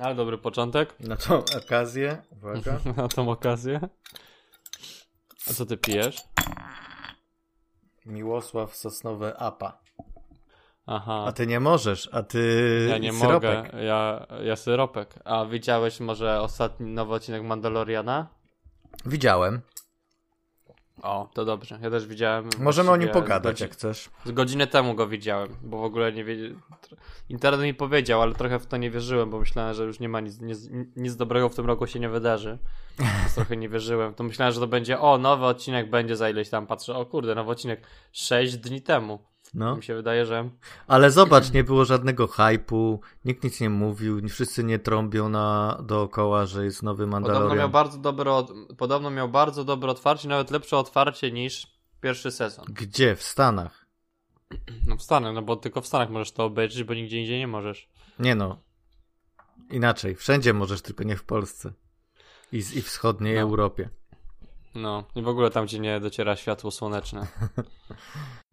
Ale dobry początek. Na tą okazję, uwaga. Na tą okazję. A co ty pijesz? Miłosław Sosnowe Apa. Aha. A ty nie możesz, a ty Ja nie syropek. mogę. Ja, ja syropek. A widziałeś może ostatni nowy odcinek Mandaloriana? Widziałem. O, to dobrze. Ja też widziałem. Możemy o nim pogadać, jak chcesz. Z godzinę temu go widziałem, bo w ogóle nie wiedziałem. Internet mi powiedział, ale trochę w to nie wierzyłem, bo myślałem, że już nie ma nic, nic, nic dobrego w tym roku się nie wydarzy. Więc trochę nie wierzyłem. To myślałem, że to będzie, o, nowy odcinek będzie za ileś tam. Patrzę, o kurde, nowy odcinek 6 dni temu. No. Mi się wydaje, że. Ale zobacz, nie było żadnego hypu, nikt nic nie mówił, wszyscy nie trąbią na dookoła, że jest nowy Podobno miał Mandalorian. bardzo dobre, od... podobno miał bardzo dobre otwarcie, nawet lepsze otwarcie niż pierwszy sezon. Gdzie? W Stanach. No w Stanach, no bo tylko w Stanach możesz to obejrzeć, bo nigdzie indziej nie możesz. Nie no. Inaczej. Wszędzie możesz, tylko nie w Polsce. I, z- i wschodniej No. Europie. No i w ogóle tam, gdzie nie dociera światło słoneczne.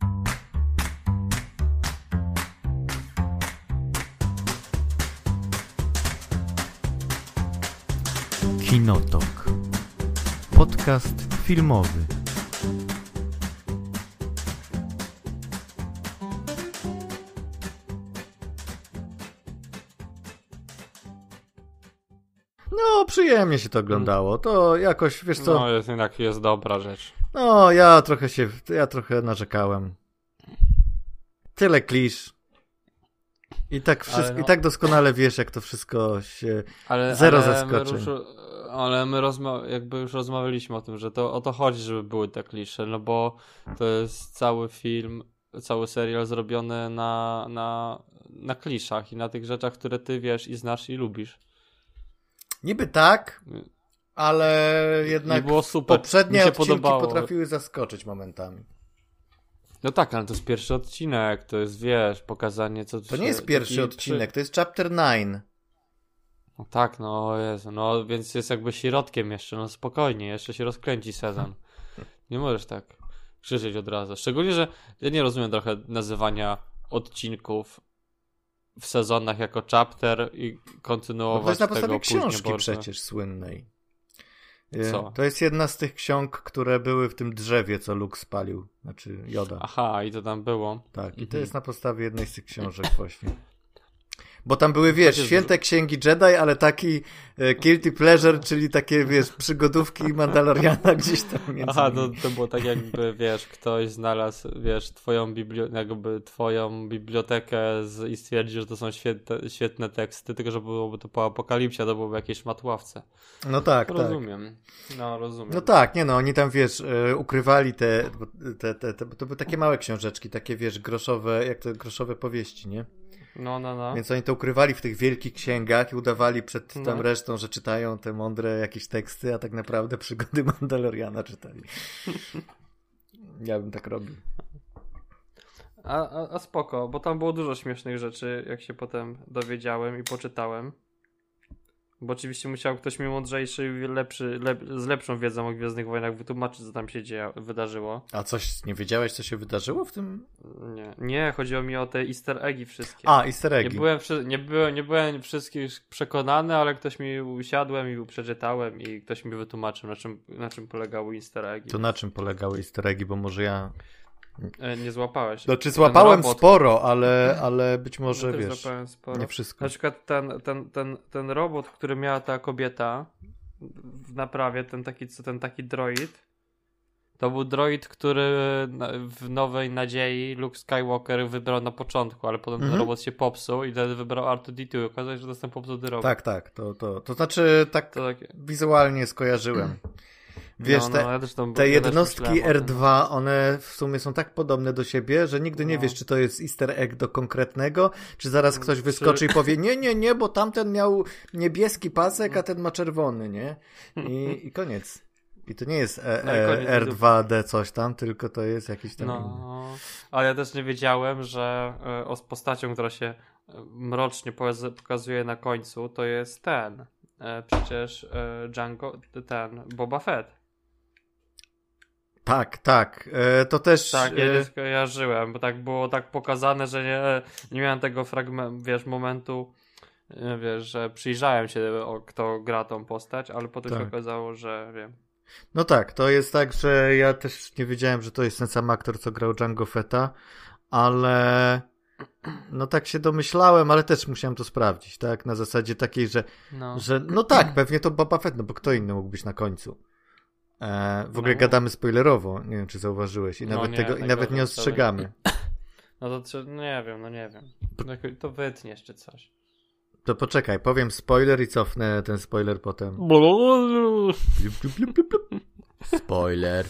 Kinotok. Podcast filmowy. No, przyjemnie się to oglądało. To jakoś, wiesz co, No jest, jednak jest dobra rzecz. no ja trochę się, ja trochę narzekałem. Tyle klisz. I tak, wszystko, no- I tak doskonale wiesz, jak to wszystko się... Ale, Zero ale zaskoczeń. My ruszu... Ale my rozma... jakby już rozmawialiśmy o tym, że to o to chodzi, żeby były te klisze, no bo to jest cały film, cały serial zrobiony na, na, na kliszach i na tych rzeczach, które ty wiesz i znasz i lubisz. Niby tak, ale jednak I było super. poprzednie Mi się odcinki podobało. potrafiły zaskoczyć momentami. No tak, ale to jest pierwszy odcinek, to jest, wiesz, pokazanie co... To nie jest pierwszy odcinek, to jest chapter 9. No tak, no Jezu, no więc jest jakby środkiem jeszcze, no spokojnie, jeszcze się rozkręci sezon. Nie możesz tak krzyczeć od razu. Szczególnie, że ja nie rozumiem trochę nazywania odcinków w sezonach jako chapter i kontynuować No to jest na podstawie książki przecież słynnej. E, Co? To jest jedna z tych ksiąg, które były w tym drzewie, co Luke spalił. Znaczy Joda. Aha, i to tam było. Tak, i to Mhm. jest na podstawie jednej z tych książek właśnie. Bo tam były, wiesz, jest święte księgi Jedi, ale taki e, guilty pleasure, czyli takie, wiesz, przygodówki Mandaloriana gdzieś tam między Aha, to, nimi. to było tak jakby, wiesz, ktoś znalazł, wiesz, twoją, biblio- jakby twoją bibliotekę z, i stwierdził, że to są świetne, świetne teksty, tylko że byłoby to po apokalipsie, to byłoby jakieś matławce. No tak, tak. Rozumiem. No, rozumiem. No tak, nie no, oni tam, wiesz, e, ukrywali te, te, te, te, to były takie małe książeczki, takie, wiesz, groszowe, jak to groszowe powieści, nie? No, no, no. Więc oni to ukrywali w tych wielkich księgach i udawali przed tam No. resztą, że czytają te mądre jakieś teksty, a tak naprawdę przygody Mandaloriana czytali. Ja bym tak robił. A, a, a spoko, bo tam było dużo śmiesznych rzeczy, jak się potem dowiedziałem i poczytałem. Bo oczywiście musiał ktoś mi mądrzejszy i lepszy, lep, z lepszą wiedzą o Gwiezdnych Wojnach wytłumaczyć, co tam się dzieje, wydarzyło. A coś, nie wiedziałeś, co się wydarzyło w tym? Nie, nie, chodziło mi o te easter eggi wszystkie. A, easter nie, eggi. byłem, wszy- nie, byłem, nie byłem wszystkich przekonany, ale ktoś mi usiadłem i przeczytałem i ktoś mi wytłumaczył, na czym, na czym polegały easter eggi. To na czym polegały easter eggi, bo może ja... E, nie złapałeś. Znaczy złapałem robot- sporo, ale, ale być może, Ja wiesz, złapałem sporo. nie wszystko. Na przykład ten, ten, ten, ten robot, który miała ta kobieta w naprawie, ten taki, co ten taki droid, to był droid, który w Nowej Nadziei Luke Skywalker wybrał na początku, ale potem ten Mhm. robot się popsuł i wtedy wybrał R2-D2 i okazało się, że to jest ten popsuty robot. Tak, tak, to, to, to znaczy tak To takie... wizualnie skojarzyłem. Wiesz, no, te, no, ja Te jednostki myślałem o tym. R2, one w sumie są tak podobne do siebie, że nigdy nie No. wiesz, czy to jest easter egg do konkretnego, czy zaraz ktoś Czy- wyskoczy i powie, nie, nie, nie, bo tamten miał niebieski pasek, a ten ma czerwony, nie? I, i koniec. I to nie jest e, No e, koniec, R2D coś tam, tylko to jest jakiś tam inny. No, ale ja też nie wiedziałem, że e, o z postacią, która się e, mrocznie pokazuje na końcu, to jest ten. E, przecież e, Django, ten, Boba Fett. Tak, tak. E, to też... Tak, ja e, nie skojarzyłem, bo tak było tak pokazane, że nie, nie miałem tego fragmentu, wiesz, momentu e, wiesz, że przyjrzałem się, kto gra tą postać, ale potem Tak. się okazało, że wiem. No tak, to jest tak, że ja też nie wiedziałem, że to jest ten sam aktor, co grał Django Fetta, ale no tak się domyślałem, ale też musiałem to sprawdzić, tak? Na zasadzie takiej, że, No. że no tak, pewnie to Boba Fett, no bo kto inny mógł być na końcu. E, w ogóle No. gadamy spoilerowo, nie wiem czy zauważyłeś, i No nawet nie, tego, i najgorzej nawet nie ostrzegamy. No to trze- no nie wiem, no nie wiem. Jakoś To wytniesz czy coś. To poczekaj, powiem spoiler i cofnę ten spoiler potem. Spoiler.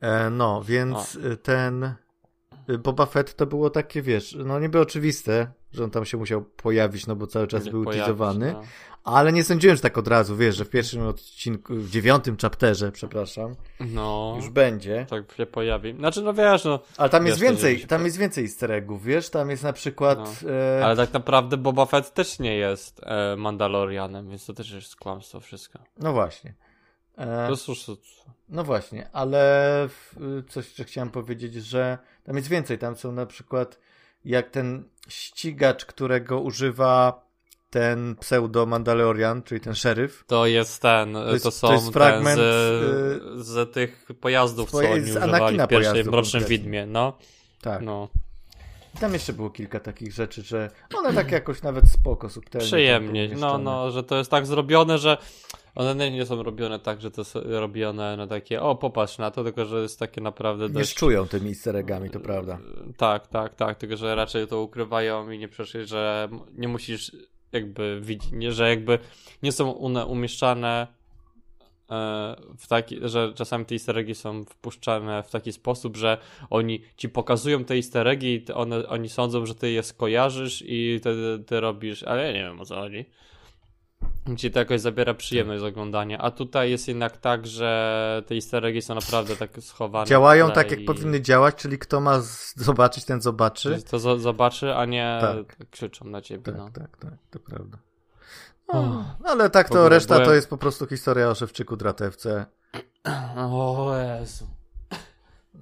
E, no, więc y, ten Boba Fett to było takie, wiesz, no niby oczywiste, że on tam się musiał pojawić, no bo cały czas Nie był teasowany, no. ale nie sądziłem, że tak od razu, wiesz, że w pierwszym odcinku, w dziewiątym chapterze, przepraszam, No, już będzie. tak się pojawi. Znaczy, no wiesz, no, Ale tam jest więcej, tam jest więcej easter eggów, wiesz, tam jest na przykład... No. E, ale tak naprawdę Boba Fett też nie jest e, Mandalorianem, więc to też jest kłamstwo wszystko. No właśnie. E, To. No właśnie, ale coś, co chciałem powiedzieć, że tam jest więcej. Tam są na przykład jak ten ścigacz, którego używa ten pseudo-Mandalorian, czyli ten szeryf. To jest ten, to, jest- są to jest fragment, z, z tych pojazdów, co Swoje- oni z używali w pierwszej pojazdu Mrocznym. Widmie, no. Tak. no. Tam jeszcze było kilka takich rzeczy, że one tak jakoś nawet spoko, subtelnie. Przyjemnie, no, no, że to jest tak zrobione, że one nie są robione tak, że to są robione na takie, o popatrz na to, tylko że jest takie naprawdę Nie dość... czują tymi easter eggami, to prawda. Tak, tak, tak, tylko że raczej to ukrywają i nie przecież, że nie musisz jakby widzieć, nie, że jakby nie są one umieszczane e, w taki, że czasami te easter eggi są wpuszczane w taki sposób, że oni ci pokazują te easter eggi i ty- one, oni sądzą, że ty je skojarzysz i wtedy ty robisz, ale ja nie wiem o co chodzi. Ci to jakoś zabiera przyjemność z oglądania, a tutaj jest jednak tak, że te easter są naprawdę tak schowane. Działają tak, jak i- powinny działać, czyli kto ma zobaczyć, ten zobaczy. to zo- zobaczy, a nie Tak. krzyczą na ciebie. Tak, no. tak, tak, to prawda. No, ale tak to ogóle reszta to byłem- jest po prostu historia o Szewczyku Dratewce. O Jezu.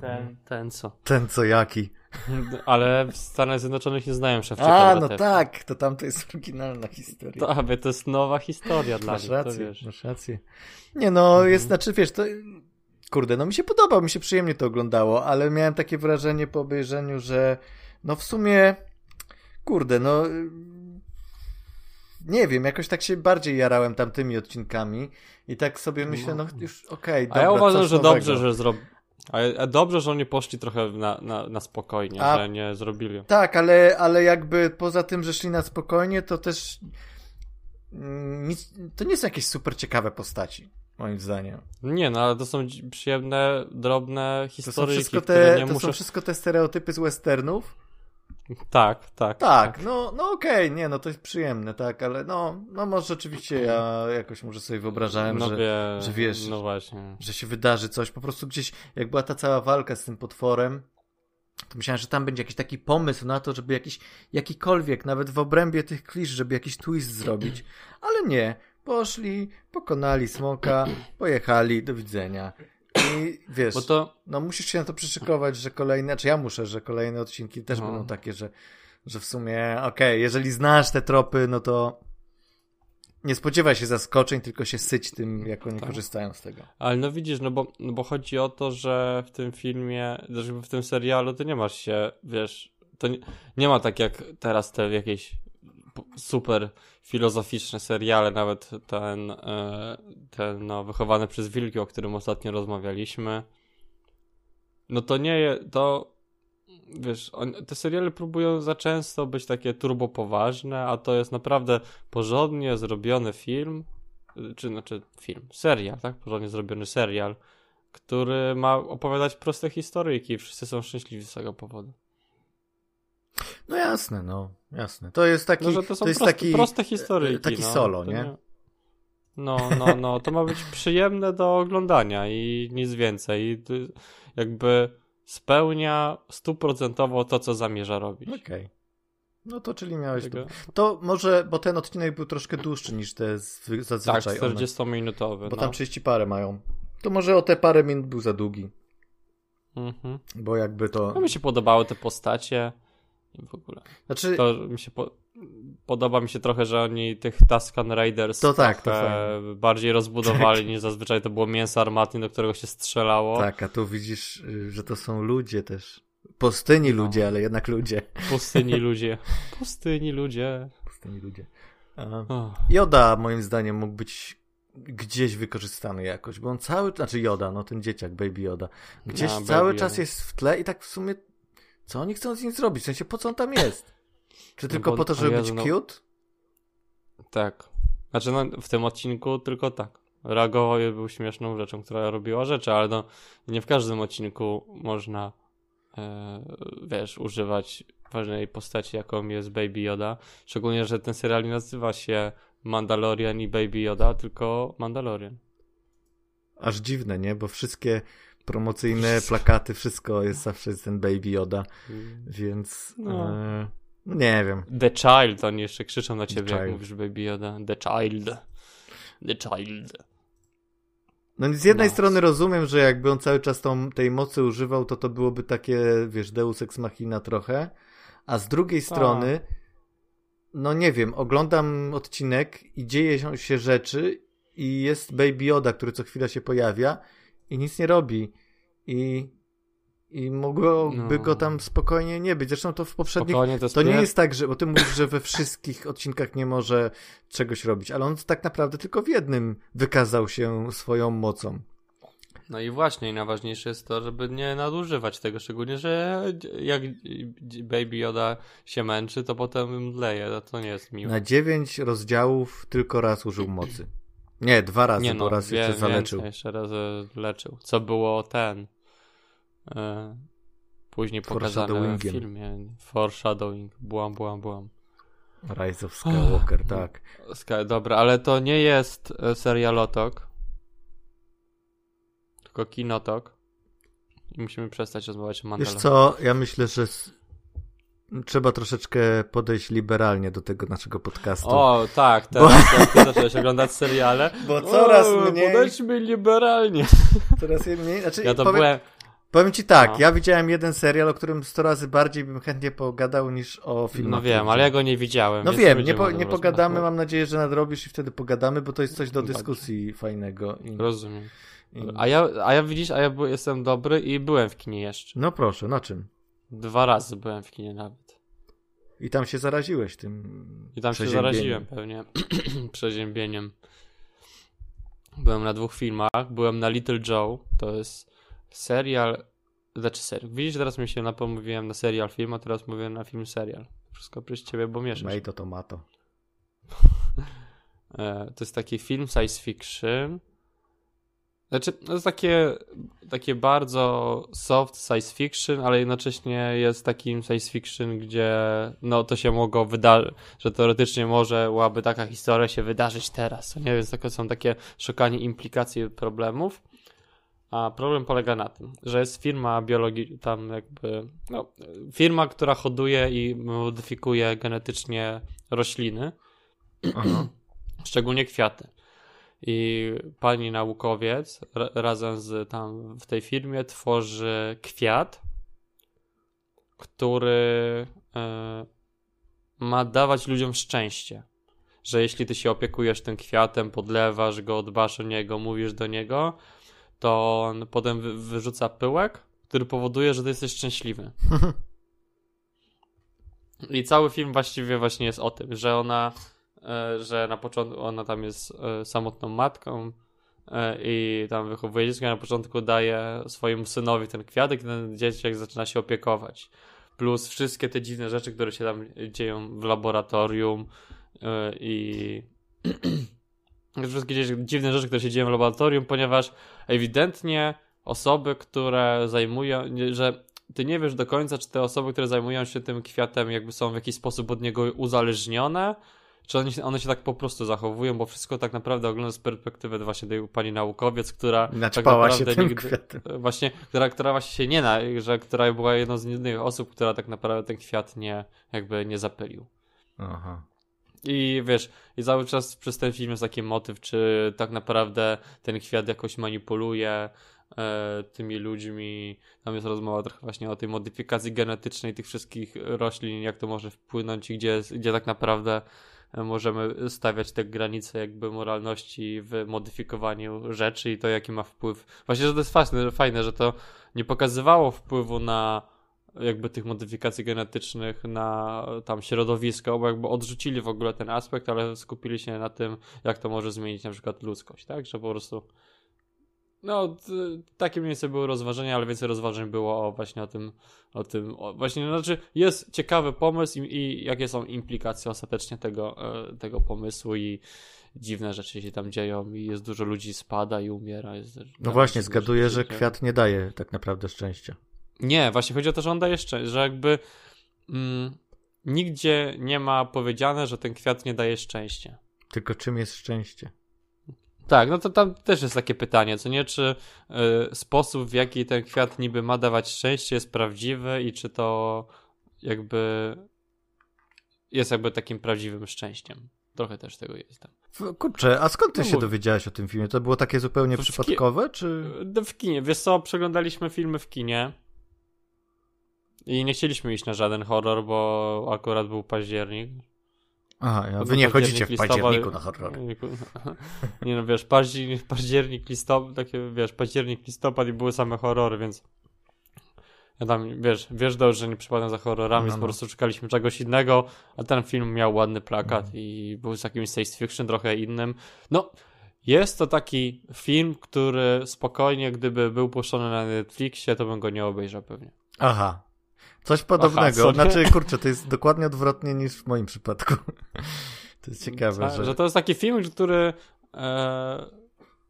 Ten, ten co. Ten co jaki. Ale w Stanach Zjednoczonych nie znają Szewczyka A, no tak, to tam to jest oryginalna historia. To, aby to jest nowa historia dla masz nich, to rację, wiesz. masz rację. Nie no, jest, znaczy wiesz, to kurde, no mi się podobał, mi się przyjemnie to oglądało, ale miałem takie wrażenie po obejrzeniu, że no w sumie, kurde, no nie wiem, jakoś tak się bardziej jarałem tamtymi odcinkami i tak sobie myślę, no już okej, A ja dobra, uważam, że nowego. dobrze, że zrobili. A dobrze, że oni poszli trochę na, na, na spokojnie, A- że nie zrobili. Tak, ale, ale jakby poza tym, że szli na spokojnie, to też mm, nic, to nie są jakieś super ciekawe postaci, moim zdaniem. Nie, no ale to są przyjemne, drobne To są wszystko które te, nie to muszą... są wszystko te stereotypy z westernów. Tak, tak. Tak, no, no okej, nie, no to jest przyjemne, tak, ale no, no może rzeczywiście ja jakoś może sobie wyobrażałem, No, że, wie, że wiesz- No właśnie. że się wydarzy coś, po prostu gdzieś, jak była ta cała walka z tym potworem, to myślałem, że tam będzie jakiś taki pomysł na to, żeby jakiś, jakikolwiek, nawet w obrębie tych klisz, żeby jakiś twist zrobić, ale nie, poszli, pokonali smoka, pojechali, do widzenia. I wiesz, Bo to, no musisz się na to przyszykować, że kolejne, czy ja muszę, że kolejne odcinki też No. będą takie, że, że w sumie, okej, jeżeli znasz te tropy, no to nie spodziewaj się zaskoczeń, tylko się syć tym, jak oni Tak. korzystają z tego. Ale no widzisz, no bo, no bo chodzi o to, że w tym filmie, że w tym serialu ty nie masz się, wiesz, to nie, nie ma tak jak teraz te jakieś super filozoficzne seriale, nawet ten, e, ten no, wychowany przez wilki, o którym ostatnio rozmawialiśmy. No to nie je, to wiesz, on, te seriale próbują za często być takie turbo poważne, a to jest naprawdę porządnie zrobiony film, czy znaczy film, serial, tak? Porządnie zrobiony serial, który ma opowiadać proste historyjki i wszyscy są szczęśliwi z tego powodu. No jasne, no, jasne. To jest taki, No, to są jest proste, taki, proste historyjki. taki no. solo, To nie? No, no, no, to ma być przyjemne do oglądania i nic więcej. I to jakby spełnia stuprocentowo to, co zamierza robić. Okej. No to czyli miałeś Tego- to. To może, bo ten odcinek był troszkę dłuższy niż te zwy- Tak, zazwyczaj one, 40-minutowy. bo no. tam 30 parę mają. To może o te parę minut był za długi, Mhm. bo jakby to... No mi się podobały te postacie. W ogóle. Znaczy, To mi się po... podoba mi się trochę, że oni tych Tuscan Raiders To tak, to bardziej rozbudowali niż zazwyczaj to było mięso armatnie, do którego się strzelało. tak, a tu widzisz, y, że to są ludzie też. Pustyni No. ludzie, ale jednak ludzie. Pustyni ludzie. Pustyni ludzie. Pustyni ludzie. Joda moim zdaniem mógł być gdzieś wykorzystany jakoś, bo on cały, znaczy Joda, no ten dzieciak, Baby Joda, gdzieś Baby cały Yoda. czas jest w tle i tak w sumie, co oni chcą z nim zrobić? W sensie, po co on tam jest? Czy No tylko bo- po to, żeby Jezu, być no- cute? Tak. Znaczy, no, w tym odcinku tylko tak. Reagował i był śmieszną rzeczą, która robiła rzeczy, ale no, nie w każdym odcinku można, e, wiesz, używać ważnej postaci, jaką jest Baby Yoda. Szczególnie, że ten serial nie nazywa się Mandalorian i Baby Yoda, tylko Mandalorian. Aż dziwne, nie? Bo wszystkie promocyjne plakaty, wszystko jest zawsze ten Baby Joda, więc No. e, no nie wiem. The Child, oni jeszcze krzyczą na ciebie, jak mówisz Baby Yoda. The Child. The Child. No z jednej No. strony rozumiem, że jakby on cały czas tą, tej mocy używał, to to byłoby takie, wiesz, deus ex machina trochę, a z drugiej strony, no nie wiem, oglądam odcinek i dzieje się- się rzeczy i jest Baby Yoda, który co chwila się pojawia i nic nie robi i, i mogłoby No. go tam spokojnie nie być. Zresztą to w poprzednich Spokojnie, to to nie jest tak, że, bo ty mówisz, że we wszystkich odcinkach nie może czegoś robić, ale on tak naprawdę tylko w jednym wykazał się swoją mocą. No i właśnie, i najważniejsze jest to, żeby nie nadużywać tego, szczególnie, że jak Baby Yoda się męczy, to potem mdleje, to nie jest miłe. Na dziewięć rozdziałów tylko raz użył mocy. Nie, dwa razy, nie bo no, raz jeszcze zaleczył. jeszcze raz leczył. Co było ten e, później pokazane w filmie. Foreshadowing. Błam, błam, błam. Rise of Skywalker, tak. Ska- Dobra, ale to nie jest e, serialotok, tylko kinotok. I musimy przestać rozmawiać o Wiesz Mandalorianie. co, ja myślę, że trzeba troszeczkę podejść liberalnie do tego naszego podcastu. O, tak, teraz jak ty zacząłeś oglądać seriale. Bo coraz o, mniej- Podejdźmy liberalnie. Coraz mniej, znaczy, Ja to powiem, byłem... powiem ci tak, No. ja widziałem jeden serial, o którym sto razy bardziej bym chętnie pogadał niż o filmach. No wiem, ale ja go nie widziałem. No wiem, nie, po, nie pogadamy, rozmawiać. mam nadzieję, że nadrobisz i wtedy pogadamy, bo to jest coś do dyskusji fajnego. I, Rozumiem. i... A ja, a ja widzisz, a ja jestem dobry i byłem w kinie jeszcze. No proszę, na czym? Dwa razy byłem w kinie nawet. I tam się zaraziłeś tym I tam się zaraziłem pewnie przeziębieniem. Byłem na dwóch filmach. Byłem na Little Joe. To jest serial. Znaczy serial. Widzisz, teraz mi się napomówiłem na serial film, a teraz mówię na film serial. Wszystko przez ciebie, bo mieszasz. Mej to tomato. E, To jest taki film science fiction. Znaczy, to jest takie, takie bardzo soft science fiction, ale jednocześnie jest takim science fiction, gdzie no to się mogło wydarzyć, że teoretycznie może łaby taka historia się wydarzyć teraz. Nie więc to są takie szukanie implikacji problemów. A problem polega na tym, że jest firma biologii, tam jakby, no, firma, która hoduje i modyfikuje genetycznie rośliny Aha. szczególnie kwiaty. I pani naukowiec ra- razem z tam w tej firmie tworzy kwiat, który e, ma dawać ludziom szczęście. Że jeśli ty się opiekujesz tym kwiatem, podlewasz go, dbasz o niego, mówisz do niego, to on potem wy- wyrzuca pyłek, który powoduje, że ty jesteś szczęśliwy. I cały film właściwie właśnie jest o tym, że ona, że na początku ona tam jest e, samotną matką e, i tam wychowuje dziecko, na początku daje swojemu synowi ten kwiatek i ten dzieciak zaczyna się opiekować. Plus wszystkie te dziwne rzeczy, które się tam dzieją w laboratorium e, i wszystkie dziwne rzeczy, które się dzieją w laboratorium, ponieważ ewidentnie osoby, które zajmują, że ty nie wiesz do końca, czy te osoby, które zajmują się tym kwiatem, jakby są w jakiś sposób od niego uzależnione, czy one się, one się tak po prostu zachowują, bo wszystko tak naprawdę ogląda z perspektywy właśnie tej pani naukowiec, która tak Naćpała się naprawdę tym nigdy, kwiatem. właśnie, która, która właśnie się nie na, że która była jedną z jedynych osób, która tak naprawdę ten kwiat nie, jakby nie zapylił. Aha. I wiesz, i cały czas przez ten film jest taki motyw, czy tak naprawdę ten kwiat jakoś manipuluje e, tymi ludźmi. Tam jest rozmowa trochę właśnie o tej modyfikacji genetycznej tych wszystkich roślin, jak to może wpłynąć i gdzie, gdzie tak naprawdę e, możemy stawiać te granice jakby moralności w modyfikowaniu rzeczy i to jaki ma wpływ. Właśnie, że to jest fajne, fajne że to nie pokazywało wpływu na jakby tych modyfikacji genetycznych na tam środowisko, bo jakby odrzucili w ogóle ten aspekt, ale skupili się na tym, jak to może zmienić na przykład ludzkość, tak? Że po prostu no, takie mniej więcej były rozważenia, ale więcej rozważań było o, właśnie o tym, o tym, o, właśnie, znaczy jest ciekawy pomysł i, i, jakie są implikacje ostatecznie tego, e, tego pomysłu i dziwne rzeczy się tam dzieją i jest dużo ludzi spada i umiera. Jest, no właśnie, zgaduję, że kwiat nie daje tak naprawdę szczęścia. Nie, właśnie chodzi o to, że on daje szczęście, że jakby mm, nigdzie nie ma powiedziane, że ten kwiat nie daje szczęścia. Tylko czym jest szczęście? Tak, no to tam też jest takie pytanie, co nie, czy y, sposób, w jaki ten kwiat niby ma dawać szczęście jest prawdziwy i czy to jakby jest jakby takim prawdziwym szczęściem. Trochę też tego jest tam. Kurczę, a skąd ty no się dowiedziałeś o tym filmie? To było takie zupełnie w przypadkowe, czy? W kinie, wiesz co, przeglądaliśmy filmy w kinie i nie chcieliśmy iść na żaden horror, bo akurat był październik. Aha, ja, wy nie chodzicie w październiku na horror. Nie no, wiesz, październik, październik, listopad, takie, wiesz, październik, listopad i były same horrory, więc ja tam, wiesz, wiesz dobrze, że nie przypadam za horrorami, no, no. po prostu czekaliśmy czegoś innego, a ten film miał ładny plakat no. i był z jakimś science fiction trochę innym. No, jest to taki film, który spokojnie, gdyby był puszczony na Netflixie, to bym go nie obejrzał pewnie. Aha, Coś podobnego. Aha, znaczy, kurczę, to jest dokładnie odwrotnie niż w moim przypadku. To jest ciekawe, Ta, że... że... to jest taki film, który e,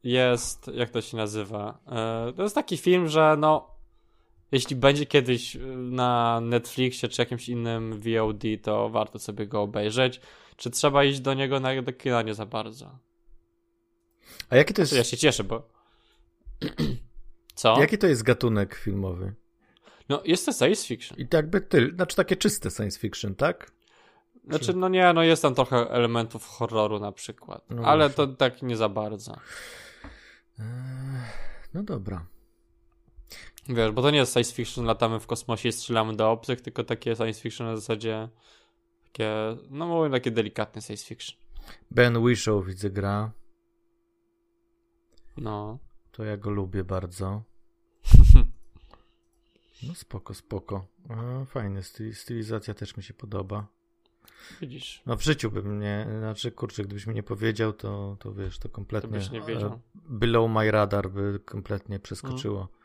jest, jak to się nazywa? E, to jest taki film, że no jeśli będzie kiedyś na Netflixie czy jakimś innym VOD, to warto sobie go obejrzeć. Czy trzeba iść do niego na do kina nie za bardzo? A jaki to jest... Ja się cieszę, bo... Co? Jaki to jest gatunek filmowy? No, jest to science fiction. I jakby ty, znaczy takie czyste science fiction, tak? Znaczy, no nie, no jest tam trochę elementów horroru na przykład, no ale to tak nie za bardzo. Eee, no dobra. Wiesz, bo to nie jest science fiction, latamy w kosmosie i strzelamy do obcych, tylko takie science fiction na zasadzie takie, no mówię, takie delikatne science fiction. Ben Whishaw widzę gra. No. To ja go lubię bardzo. No spoko, spoko. A, fajny, stylizacja też mi się podoba. Widzisz. No w życiu bym nie, znaczy kurczę, gdybyś mi nie powiedział, to, to wiesz, to kompletnie... To byś nie wiedział. E, below my radar by kompletnie przeskoczyło. Mm.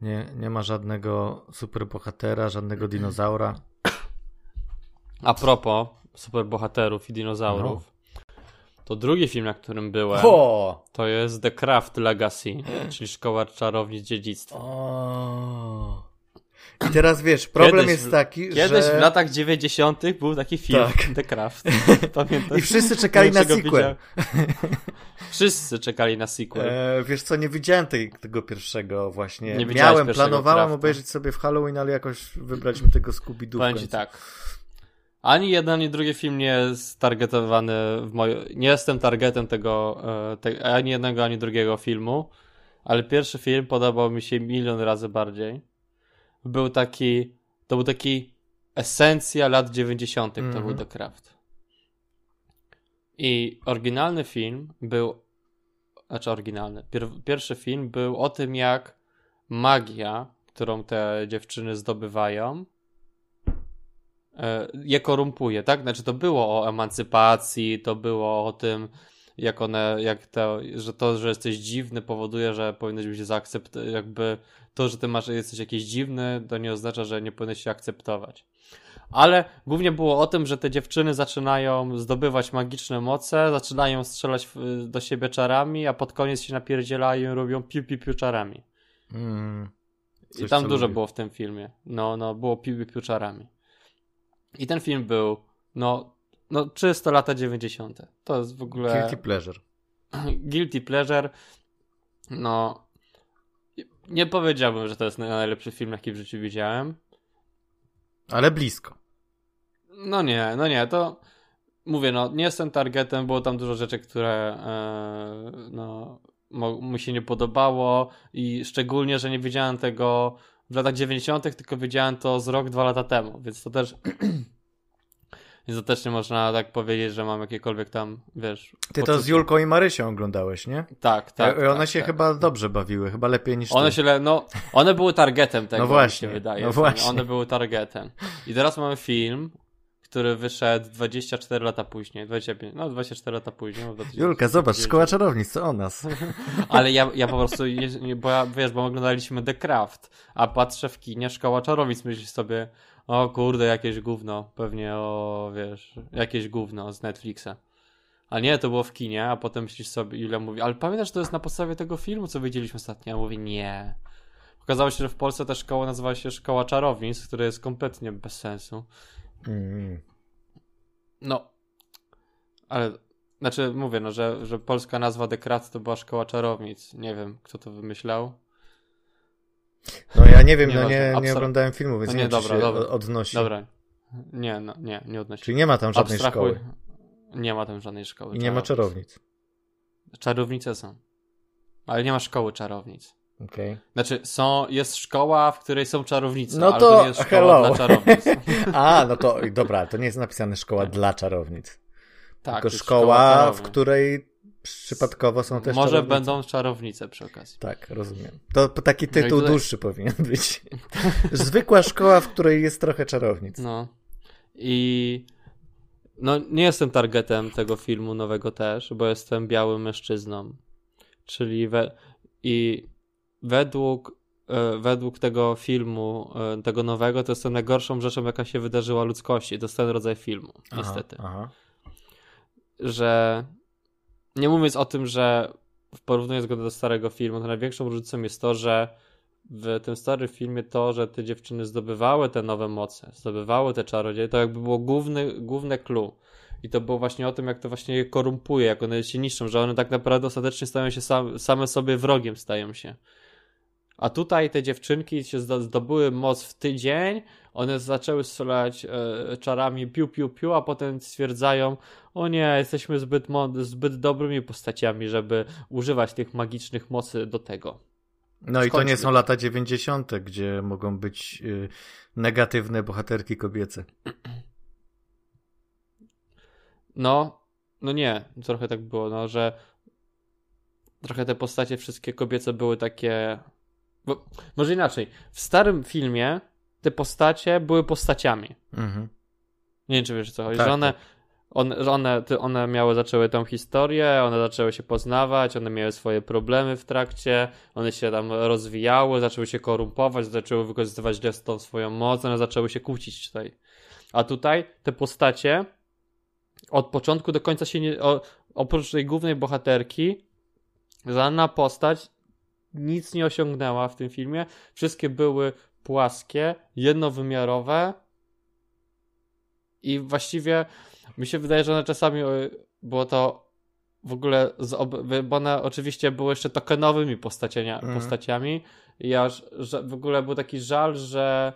Nie, nie ma żadnego superbohatera, żadnego dinozaura. A propos superbohaterów i dinozaurów, no. To drugi film, na którym byłem, o! to jest The Craft Legacy, czyli Szkoła Czarownic Dziedzictwa. O! I teraz wiesz, problem kiedyś, jest taki, kiedyś że... Kiedyś w latach 90. był taki film, tak. The Craft. Pamiętasz? I wszyscy czekali na sequel. wszyscy czekali na sequel. E, wiesz co, nie widziałem tej, tego pierwszego właśnie. Nie Miałem, planowałem Crafta. obejrzeć sobie w Halloween, ale jakoś wybrać mi tego Scooby-Doo ci tak. Ani jeden, ani drugi film nie jest targetowany w moim... Nie jestem targetem tego, e, te... ani jednego, ani drugiego filmu, ale pierwszy film podobał mi się milion razy bardziej. Był taki... To był taki esencja lat 90. Mm -hmm. to był mhm. The Craft. I oryginalny film był... Znaczy oryginalny. Pier... Pierwszy film był o tym, jak magia, którą te dziewczyny zdobywają, je korumpuje, tak? Znaczy to było o emancypacji, to było o tym, jak one, jak to, że to, że jesteś dziwny powoduje, że powinieneś być zaakceptować, jakby to, że ty masz, jesteś jakiś dziwny, to nie oznacza, że nie powinieneś się akceptować. Ale głównie było o tym, że te dziewczyny zaczynają zdobywać magiczne moce, zaczynają strzelać do siebie czarami, a pod koniec się napierdzielają i robią piu piu piu czarami. Mm, I tam dużo lubię. było w tym filmie. No, no, było piu piu piu czarami. I ten film był, no, no czysto lata 90. To jest w ogóle. Guilty pleasure. Guilty pleasure. No. Nie powiedziałbym, że to jest najlepszy film, jaki w życiu widziałem. Ale blisko. No nie, no nie, to mówię, no nie jestem targetem, było tam dużo rzeczy, które e, no mu się nie podobało i szczególnie, że nie widziałem tego w latach 90., tylko widziałem to z rok, dwa lata temu, więc to też więc to też nie można tak powiedzieć, że mam jakiekolwiek tam, wiesz... Ty to z Julką i Marysią oglądałeś, nie? Tak, tak. I one tak, się tak. chyba dobrze bawiły, chyba lepiej niż One ty. się, no, one były targetem tego, No właśnie, mi się wydaje. no właśnie. One były targetem. I teraz mamy film, który wyszedł 24 lata później, 25, no 24 lata później. no, 2000. Julka, zobacz, Szkoła Czarownic, co o nas? Ale ja, ja po prostu, bo ja, wiesz, bo oglądaliśmy The Craft, a patrzę w kinie Szkoła Czarownic, myślisz sobie, o kurde, jakieś gówno, pewnie o, wiesz, jakieś gówno z Netflixa. A nie, to było w kinie, a potem myślisz sobie, Julia mówi, ale pamiętasz, to jest na podstawie tego filmu, co widzieliśmy ostatnio? Ja mówię, nie. Okazało się, że w Polsce ta szkoła nazywa się Szkoła Czarownic, która jest kompletnie bez sensu. Mm. No, ale, znaczy mówię, no, że, że polska nazwa The Craft to była Szkoła Czarownic. Nie wiem, kto to wymyślał. No ja nie wiem, no Nieważne, nie, nie oglądałem filmu, więc No nie, nie, dobra, czy się dobra. odnosi. Dobra. Nie, no, nie, nie odnosi. Czyli nie ma tam żadnej Abstrahuj. szkoły Nie ma tam żadnej szkoły. i nie ma czarownic. czarownic. Czarownice są. Ale nie ma szkoły czarownic. Okej. Znaczy, są, jest szkoła, w której są czarownice, No ale to jest szkoła hello. dla czarownic. A, no to dobra, to nie jest napisane szkoła dla czarownic. Tak, tylko jest szkoła, w której przypadkowo są też Może czarownice. będą czarownice przy okazji. Tak, rozumiem. To taki No tytuł tutaj- dłuższy powinien być. Zwykła szkoła, w której jest trochę czarownic. No. I no nie jestem targetem tego filmu nowego też, bo jestem białym mężczyzną. Czyli we, i według e, według tego filmu, e, tego nowego, to jest to najgorszą rzeczą, jaka się wydarzyła ludzkości. To jest ten rodzaj filmu, niestety. Aha, aha. Że nie mówiąc o tym, że w porównując go do starego filmu, to największą różnicą jest to, że w tym starym filmie to, że te dziewczyny zdobywały te nowe moce, zdobywały te czarodzieje, to jakby było główny, główne clue. I to było właśnie o tym, jak to właśnie je korumpuje, jak one się niszczą, że one tak naprawdę ostatecznie stają się sam, same sobie wrogiem, stają się. A tutaj te dziewczynki się zdo- zdobyły moc w tydzień, one zaczęły strzelać e, czarami piu, piu, piu, a potem stwierdzają, o nie, jesteśmy zbyt, zbyt dobrymi postaciami, żeby używać tych magicznych mocy do tego. No i to nie Skończmy. są lata 90., gdzie mogą być y, negatywne bohaterki kobiece. No, no nie, trochę tak było, no, że trochę te postacie wszystkie kobiece były takie. Bo, może inaczej. W starym filmie te postacie były postaciami. Mhm. Nie wiem, czy wiesz co chodzi. Tak, że one, tak. one, że one, one miały, zaczęły tą historię, one zaczęły się poznawać, one miały swoje problemy w trakcie, one się tam rozwijały, zaczęły się korumpować, zaczęły wykorzystywać tą swoją moc, one zaczęły się kłócić tutaj. A tutaj te postacie od początku do końca się nie. O, oprócz tej głównej bohaterki, żadna postać nic nie osiągnęła w tym filmie. Wszystkie były płaskie, jednowymiarowe i właściwie mi się wydaje, że one czasami o, było to w ogóle, bo one oczywiście były jeszcze tokenowymi postaciami, Mhm. postaciami i aż w ogóle był taki żal, że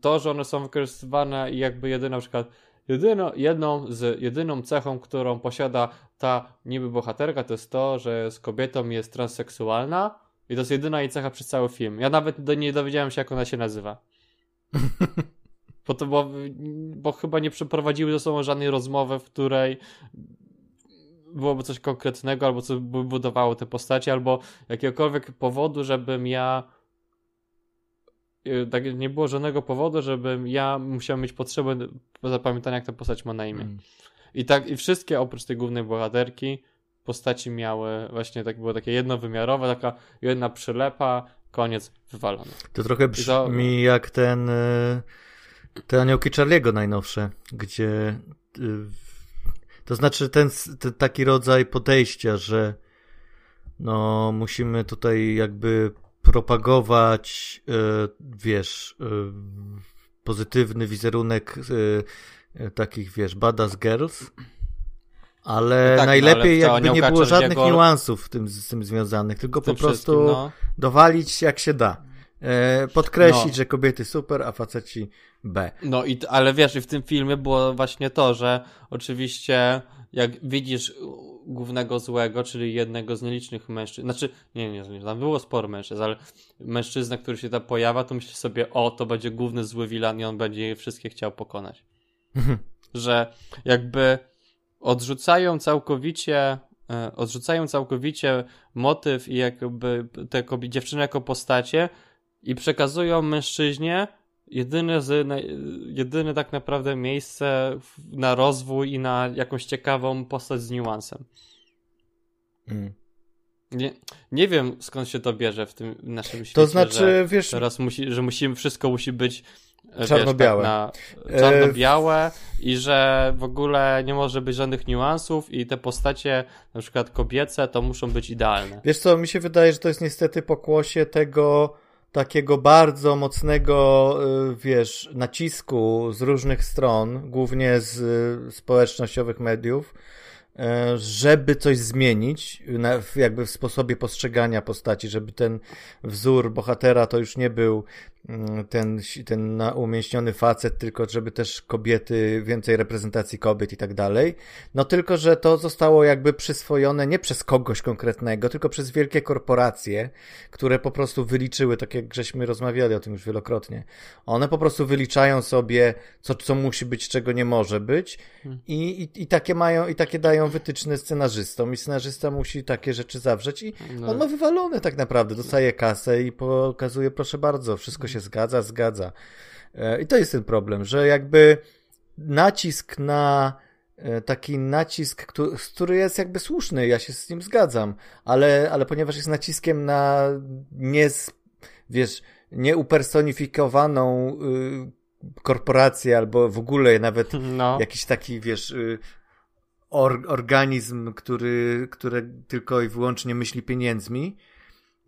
to, że one są wykorzystywane i jakby jedyna na przykład jedyno, jedną z jedyną cechą, którą posiada ta niby bohaterka, to jest to, że jest kobietą jest transseksualna i to jest jedyna jej cecha przez cały film. Ja nawet do, nie dowiedziałem się, jak ona się nazywa. Bo to było, bo chyba nie przeprowadziły ze sobą żadnej rozmowy, w której byłoby coś konkretnego, albo co by budowało te postacie, albo jakiegokolwiek powodu, żebym ja tak nie było żadnego powodu, żebym ja musiał mieć potrzebę zapamiętania, jak ta postać ma na imię. Mm. I tak, i wszystkie oprócz tej głównej bohaterki postaci miały właśnie tak, było takie jednowymiarowe, taka jedna przylepa, koniec, wywalony. To trochę I to- brzmi jak ten y, te aniołki Charlie'ego najnowsze, gdzie y, to znaczy ten, ten taki rodzaj podejścia, że no musimy tutaj jakby propagować y, wiesz y, pozytywny wizerunek y, takich wiesz badass girls ale No tak, no, najlepiej ale w jakby nie było żadnych Charlie'ego- niuansów w tym, z tym związanych, tylko W po tym prostu no. dowalić jak się da. E, podkreślić, No. że kobiety super, a faceci B. No i, ale wiesz, i w tym filmie było właśnie to, że oczywiście jak widzisz głównego złego, czyli jednego z nielicznych mężczyzn. Znaczy, nie, nie, nie, tam było sporo mężczyzn, ale mężczyzna, który się tam pojawia, to myśli sobie, o, to będzie główny zły wilan i on będzie je wszystkie chciał pokonać. Że jakby odrzucają całkowicie e, odrzucają całkowicie motyw i jakby te dziewczyny jako postacie i przekazują mężczyźnie jedyne, z, jedyne tak naprawdę miejsce na rozwój i na jakąś ciekawą postać z niuansem. Mm. Nie, nie wiem skąd się to bierze w tym naszym świecie. To znaczy, że wiesz. Teraz musi, że musimy, wszystko musi być e, czarno-białe. Tak, czarno-białe i że w ogóle nie może być żadnych niuansów i te postacie, na przykład kobiece, to muszą być idealne. Wiesz co, mi się wydaje, że to jest niestety pokłosie tego takiego bardzo mocnego, y, wiesz, nacisku z różnych stron, głównie z y, społecznościowych mediów, E, żeby coś zmienić, jakby w sposobie postrzegania postaci, żeby ten wzór bohatera to już nie był ten, ten umieśniony facet, tylko żeby też kobiety, więcej reprezentacji kobiet i tak dalej. No tylko, że to zostało jakby przyswojone nie przez kogoś konkretnego, tylko przez wielkie korporacje, które po prostu wyliczyły, tak jak żeśmy rozmawiali o tym już wielokrotnie. One po prostu wyliczają sobie, co, co musi być, czego nie może być hmm. i, i, i takie mają, i takie dają wytyczne scenarzystom i scenarzysta musi takie rzeczy zawrzeć i no. on ma wywalone tak naprawdę, dostaje kasę i pokazuje, proszę bardzo, wszystko się zgadza, zgadza. E, I to jest ten problem, że jakby nacisk na e, taki nacisk, który jest jakby słuszny, ja się z nim zgadzam, ale, ale ponieważ jest naciskiem na nie, wiesz, nieupersonifikowaną y, korporację albo w ogóle nawet no. jakiś taki, wiesz, y, or, organizm, który, który tylko i wyłącznie myśli pieniędzmi,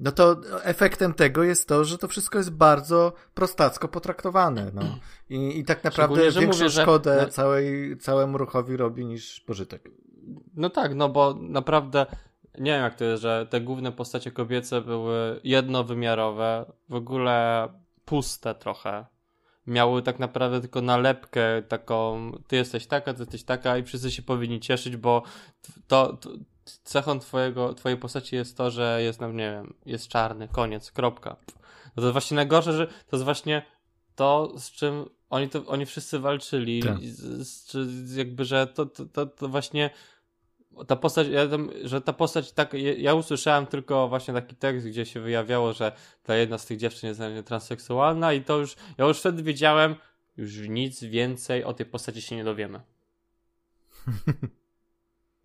no to efektem tego jest to, że to wszystko jest bardzo prostacko potraktowane. No. I, i tak naprawdę większą mówię, szkodę że... całej, całemu ruchowi robi niż pożytek. No tak, no bo naprawdę nie wiem jak to jest, że te główne postacie kobiece były jednowymiarowe, w ogóle puste trochę miały tak naprawdę tylko nalepkę taką, ty jesteś taka, ty jesteś taka i wszyscy się powinni cieszyć, bo to, to cechą twojego, twojej postaci jest to, że jest, no nie wiem, jest czarny, koniec, kropka. No to jest właśnie najgorsze, że to jest właśnie to, z czym oni, to, oni wszyscy walczyli, tak. z, z, jakby, że to, to, to, to właśnie ta postać, ja tam, że ta postać tak, ja usłyszałem tylko właśnie taki tekst, gdzie się wyjawiało, że ta jedna z tych dziewczyn jest transseksualna i to już, ja już wtedy wiedziałem, już nic więcej o tej postaci się nie dowiemy.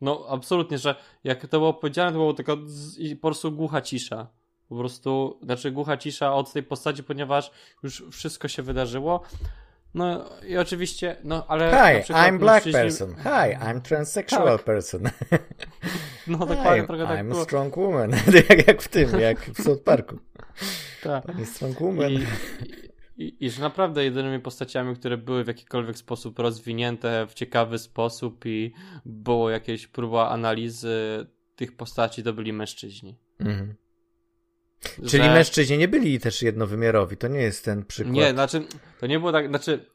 No, absolutnie, że jak to było powiedziane, to było tylko po prostu głucha cisza. Po prostu, znaczy głucha cisza od tej postaci, ponieważ już wszystko się wydarzyło. No i oczywiście, no ale. Hi, I'm black mężczyźni... person. Hi, I'm transsexual tak. person. No dokładnie Hi, trochę tak I'm a strong woman. jak, jak w tym, jak w South Parku. Tak. Pani strong woman. I, i, I, że naprawdę jedynymi postaciami, które były w jakikolwiek sposób rozwinięte w ciekawy sposób i było jakieś próba analizy tych postaci, to byli mężczyźni. Mhm. Czyli że... mężczyźni nie byli też jednowymiarowi, to nie jest ten przykład. Nie, znaczy, to nie było tak, znaczy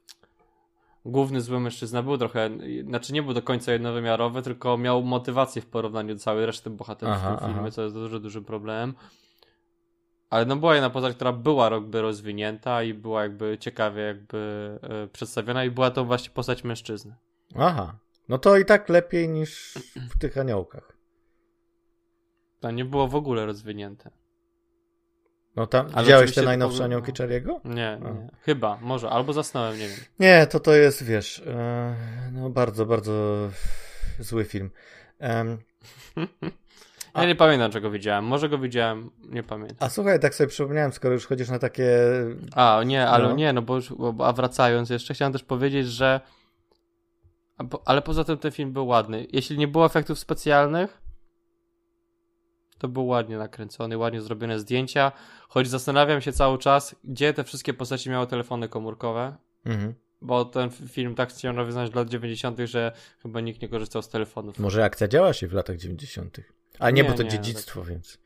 główny zły mężczyzna był trochę, znaczy nie był do końca jednowymiarowy, tylko miał motywację w porównaniu do całej reszty bohaterów aha, w tym filmie, aha. co jest duży, dużym problemem. Ale no była jedna postać, która była jakby rozwinięta i była jakby ciekawie jakby e, przedstawiona i była to właśnie postać mężczyzny. Aha. No to i tak lepiej niż w tych aniołkach. To nie było w ogóle rozwinięte. No tam, Ale widziałeś te najnowsze aniołki Charlie'ego? Nie, nie, chyba, może, albo zasnąłem, nie wiem. Nie, to to jest, wiesz, e, no bardzo, bardzo zły film. Um, ja nie pamiętam, czego widziałem. Może go widziałem, nie pamiętam. A słuchaj, tak sobie przypomniałem, skoro już chodzisz na takie... A, nie, ale no. nie, no bo już, a wracając jeszcze, chciałem też powiedzieć, że ale poza tym ten film był ładny. Jeśli nie było efektów specjalnych, to był ładnie nakręcony, ładnie zrobione zdjęcia, choć zastanawiam się cały czas, gdzie te wszystkie postaci miały telefony komórkowe. Mhm. Bo ten film tak chciał nawiązać w lat 90., że chyba nikt nie korzystał z telefonów. Może akcja działa się w latach 90. A nie, nie bo to nie, dziedzictwo, tak. więc,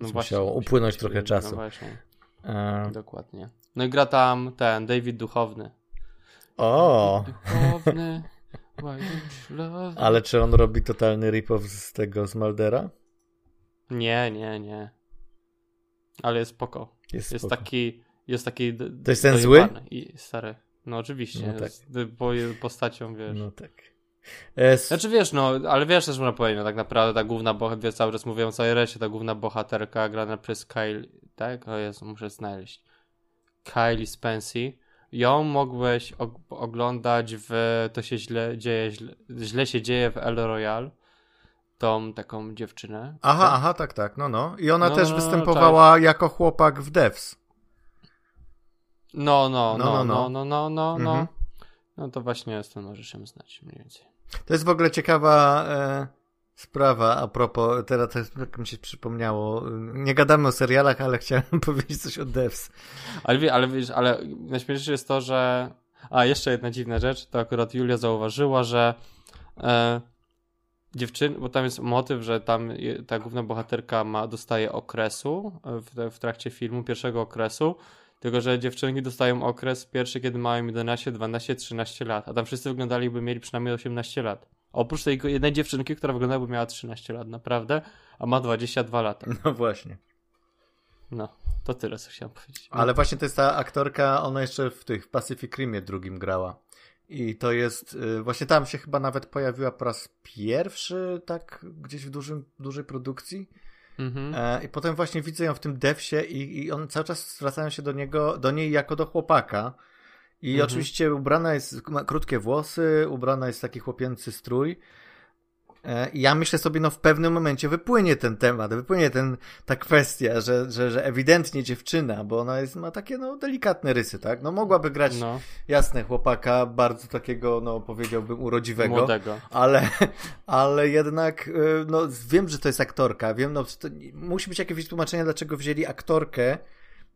no musiało upłynąć trochę czasu. No właśnie. A... Dokładnie. No i gra tam ten David Duchowny. O! Duchowny. Ale czy on robi totalny rip-off z tego z Maldera? Nie, nie, nie. Ale jest spoko. Jest, Jest spoko. taki, jest taki To jest ten dojebany I stary. No oczywiście, No no tak. tak. bo jest postacią, wiesz. No tak. E, Znaczy wiesz, no, ale wiesz też można powiedzieć, no tak naprawdę ta główna bohaterka, cały czas mówię o całej reszcie, ta główna bohaterka grana przez Kyle, tak? O Jezu, muszę znaleźć. Kylie Spency. Ją mogłeś og- oglądać w To się źle dzieje, źle, źle się dzieje w El Royale. Tą taką dziewczynę. Aha, tak? aha, tak, tak, no, no. I ona No, też no, no, występowała jako chłopak w Devs. No, no, No, no, no, no, no, no, no, no. Mhm. No to właśnie stąd możesz ją znać mniej więcej. To jest w ogóle ciekawa e, sprawa a propos, teraz jak mi się przypomniało, nie gadamy o serialach, ale chciałem powiedzieć coś o Devs. Ale, wie- ale ale najśmieszniejsze jest to, że. A jeszcze jedna dziwna rzecz, to akurat Julia zauważyła, że e, dziewczyn, bo tam jest motyw, że tam ta główna bohaterka ma, dostaje okresu w, w trakcie filmu, pierwszego okresu. Tylko, że dziewczynki dostają okres pierwszy, kiedy mają 11, 12, 13 lat, a tam wszyscy wyglądali, by mieli przynajmniej 18 lat. Oprócz tej jednej dziewczynki, która wyglądała, miała 13 lat, naprawdę, a ma 22 lata. No właśnie. No, to tyle, co chciałem powiedzieć. Ale właśnie to jest ta aktorka, ona jeszcze w tych w Pacific Rimie drugim grała. I to jest, y, właśnie tam się chyba nawet pojawiła po raz pierwszy, tak gdzieś w dużym, dużej produkcji. Mhm. E, I potem właśnie widzę ją w tym devsie i, i on cały czas zwracają się do niego, do niej jako do chłopaka. I Mhm. oczywiście ubrana jest, ma krótkie włosy, ubrana jest taki chłopięcy strój. E, ja myślę sobie, no w pewnym momencie wypłynie ten temat, wypłynie ten, ta kwestia, że, że, że ewidentnie dziewczyna, bo ona jest, ma takie no delikatne rysy, tak? No mogłaby grać, No, jasne, chłopaka, bardzo takiego, no powiedziałbym urodziwego młodego. ale, ale jednak y, no, wiem, że to jest aktorka. Wiem, no, musi być jakieś wytłumaczenie, dlaczego wzięli aktorkę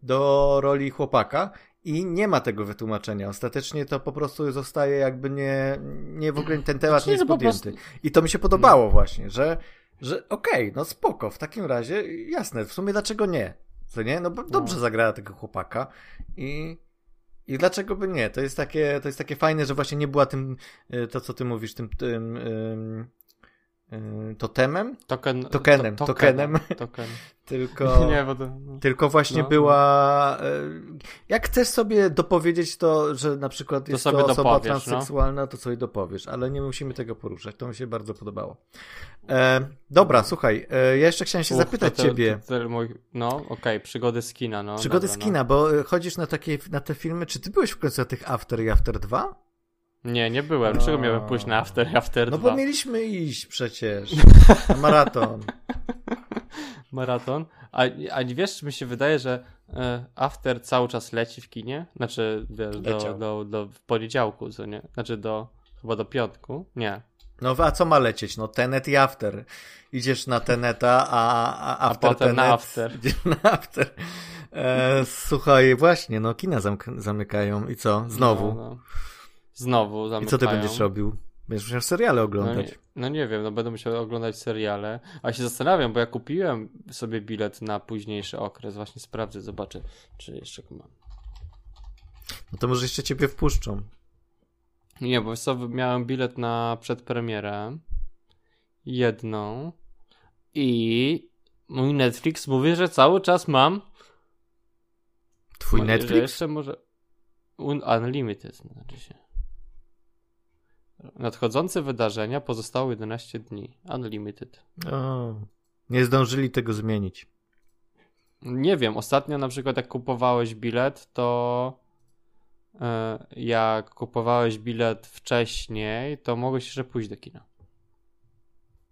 do roli chłopaka i nie ma tego wytłumaczenia. Ostatecznie to po prostu zostaje jakby nie, nie w ogóle ten temat Znaczy, nie jest no po podjęty. I to mi się podobało właśnie, że, że okej, no spoko, w takim razie jasne, w sumie dlaczego nie? Co nie? No bo dobrze zagrała tego chłopaka i i dlaczego by nie? To jest takie, to jest takie fajne, że właśnie nie była tym, y, to co ty mówisz, tym, tym ym, totemem, Token, Tokenem, to, tokenem. Token. tylko, Nie, bo to, no. tylko właśnie No, była, y, jak chcesz sobie dopowiedzieć to, że na przykład jest to, osoba no. transseksualna, to sobie dopowiesz, ale nie musimy tego poruszać, to mi się bardzo podobało. E, dobra, słuchaj, ja jeszcze chciałem się Uch, zapytać to ciebie, to mój, no, okej, przygody z kina, no. przygody dobra, z kina, bo chodzisz na takie, na te filmy, czy ty byłeś w końcu na tych After i After 2? No. Nie, nie byłem. Dlaczego miałem pójść na After After No 2? bo mieliśmy iść przecież na maraton. Maraton. A, a nie wiesz, mi się wydaje, że e, After cały czas leci w kinie? Znaczy, wiesz, do, do, do w poniedziałku, co nie? Znaczy do, chyba do piątku? Nie. No a co ma lecieć? No Tenet i After. Idziesz na Teneta, a, a After potem na Tenet, After. Idziesz na After. E, słuchaj, właśnie, no kina zamykają i co? Znowu. No, no. Znowu I zamykają. co ty będziesz robił? Będziesz musiał seriale No oglądać. nie, no nie wiem, no będę musiał oglądać seriale. A się zastanawiam, bo ja kupiłem sobie bilet na późniejszy okres. Właśnie sprawdzę, zobaczę, czy jeszcze go mam. No to może jeszcze ciebie wpuszczą. Nie, bo co, miałem bilet na przedpremierę. Jedną. I mój Netflix mówi, że cały czas mam. Twój Że Netflix? jeszcze może. Un Unlimited znaczy się. Nadchodzące wydarzenia pozostało 11 dni. Unlimited. O, nie zdążyli tego zmienić. Nie wiem, ostatnio na przykład jak kupowałeś bilet, to e, jak kupowałeś bilet wcześniej, to mogłeś jeszcze pójść do kina.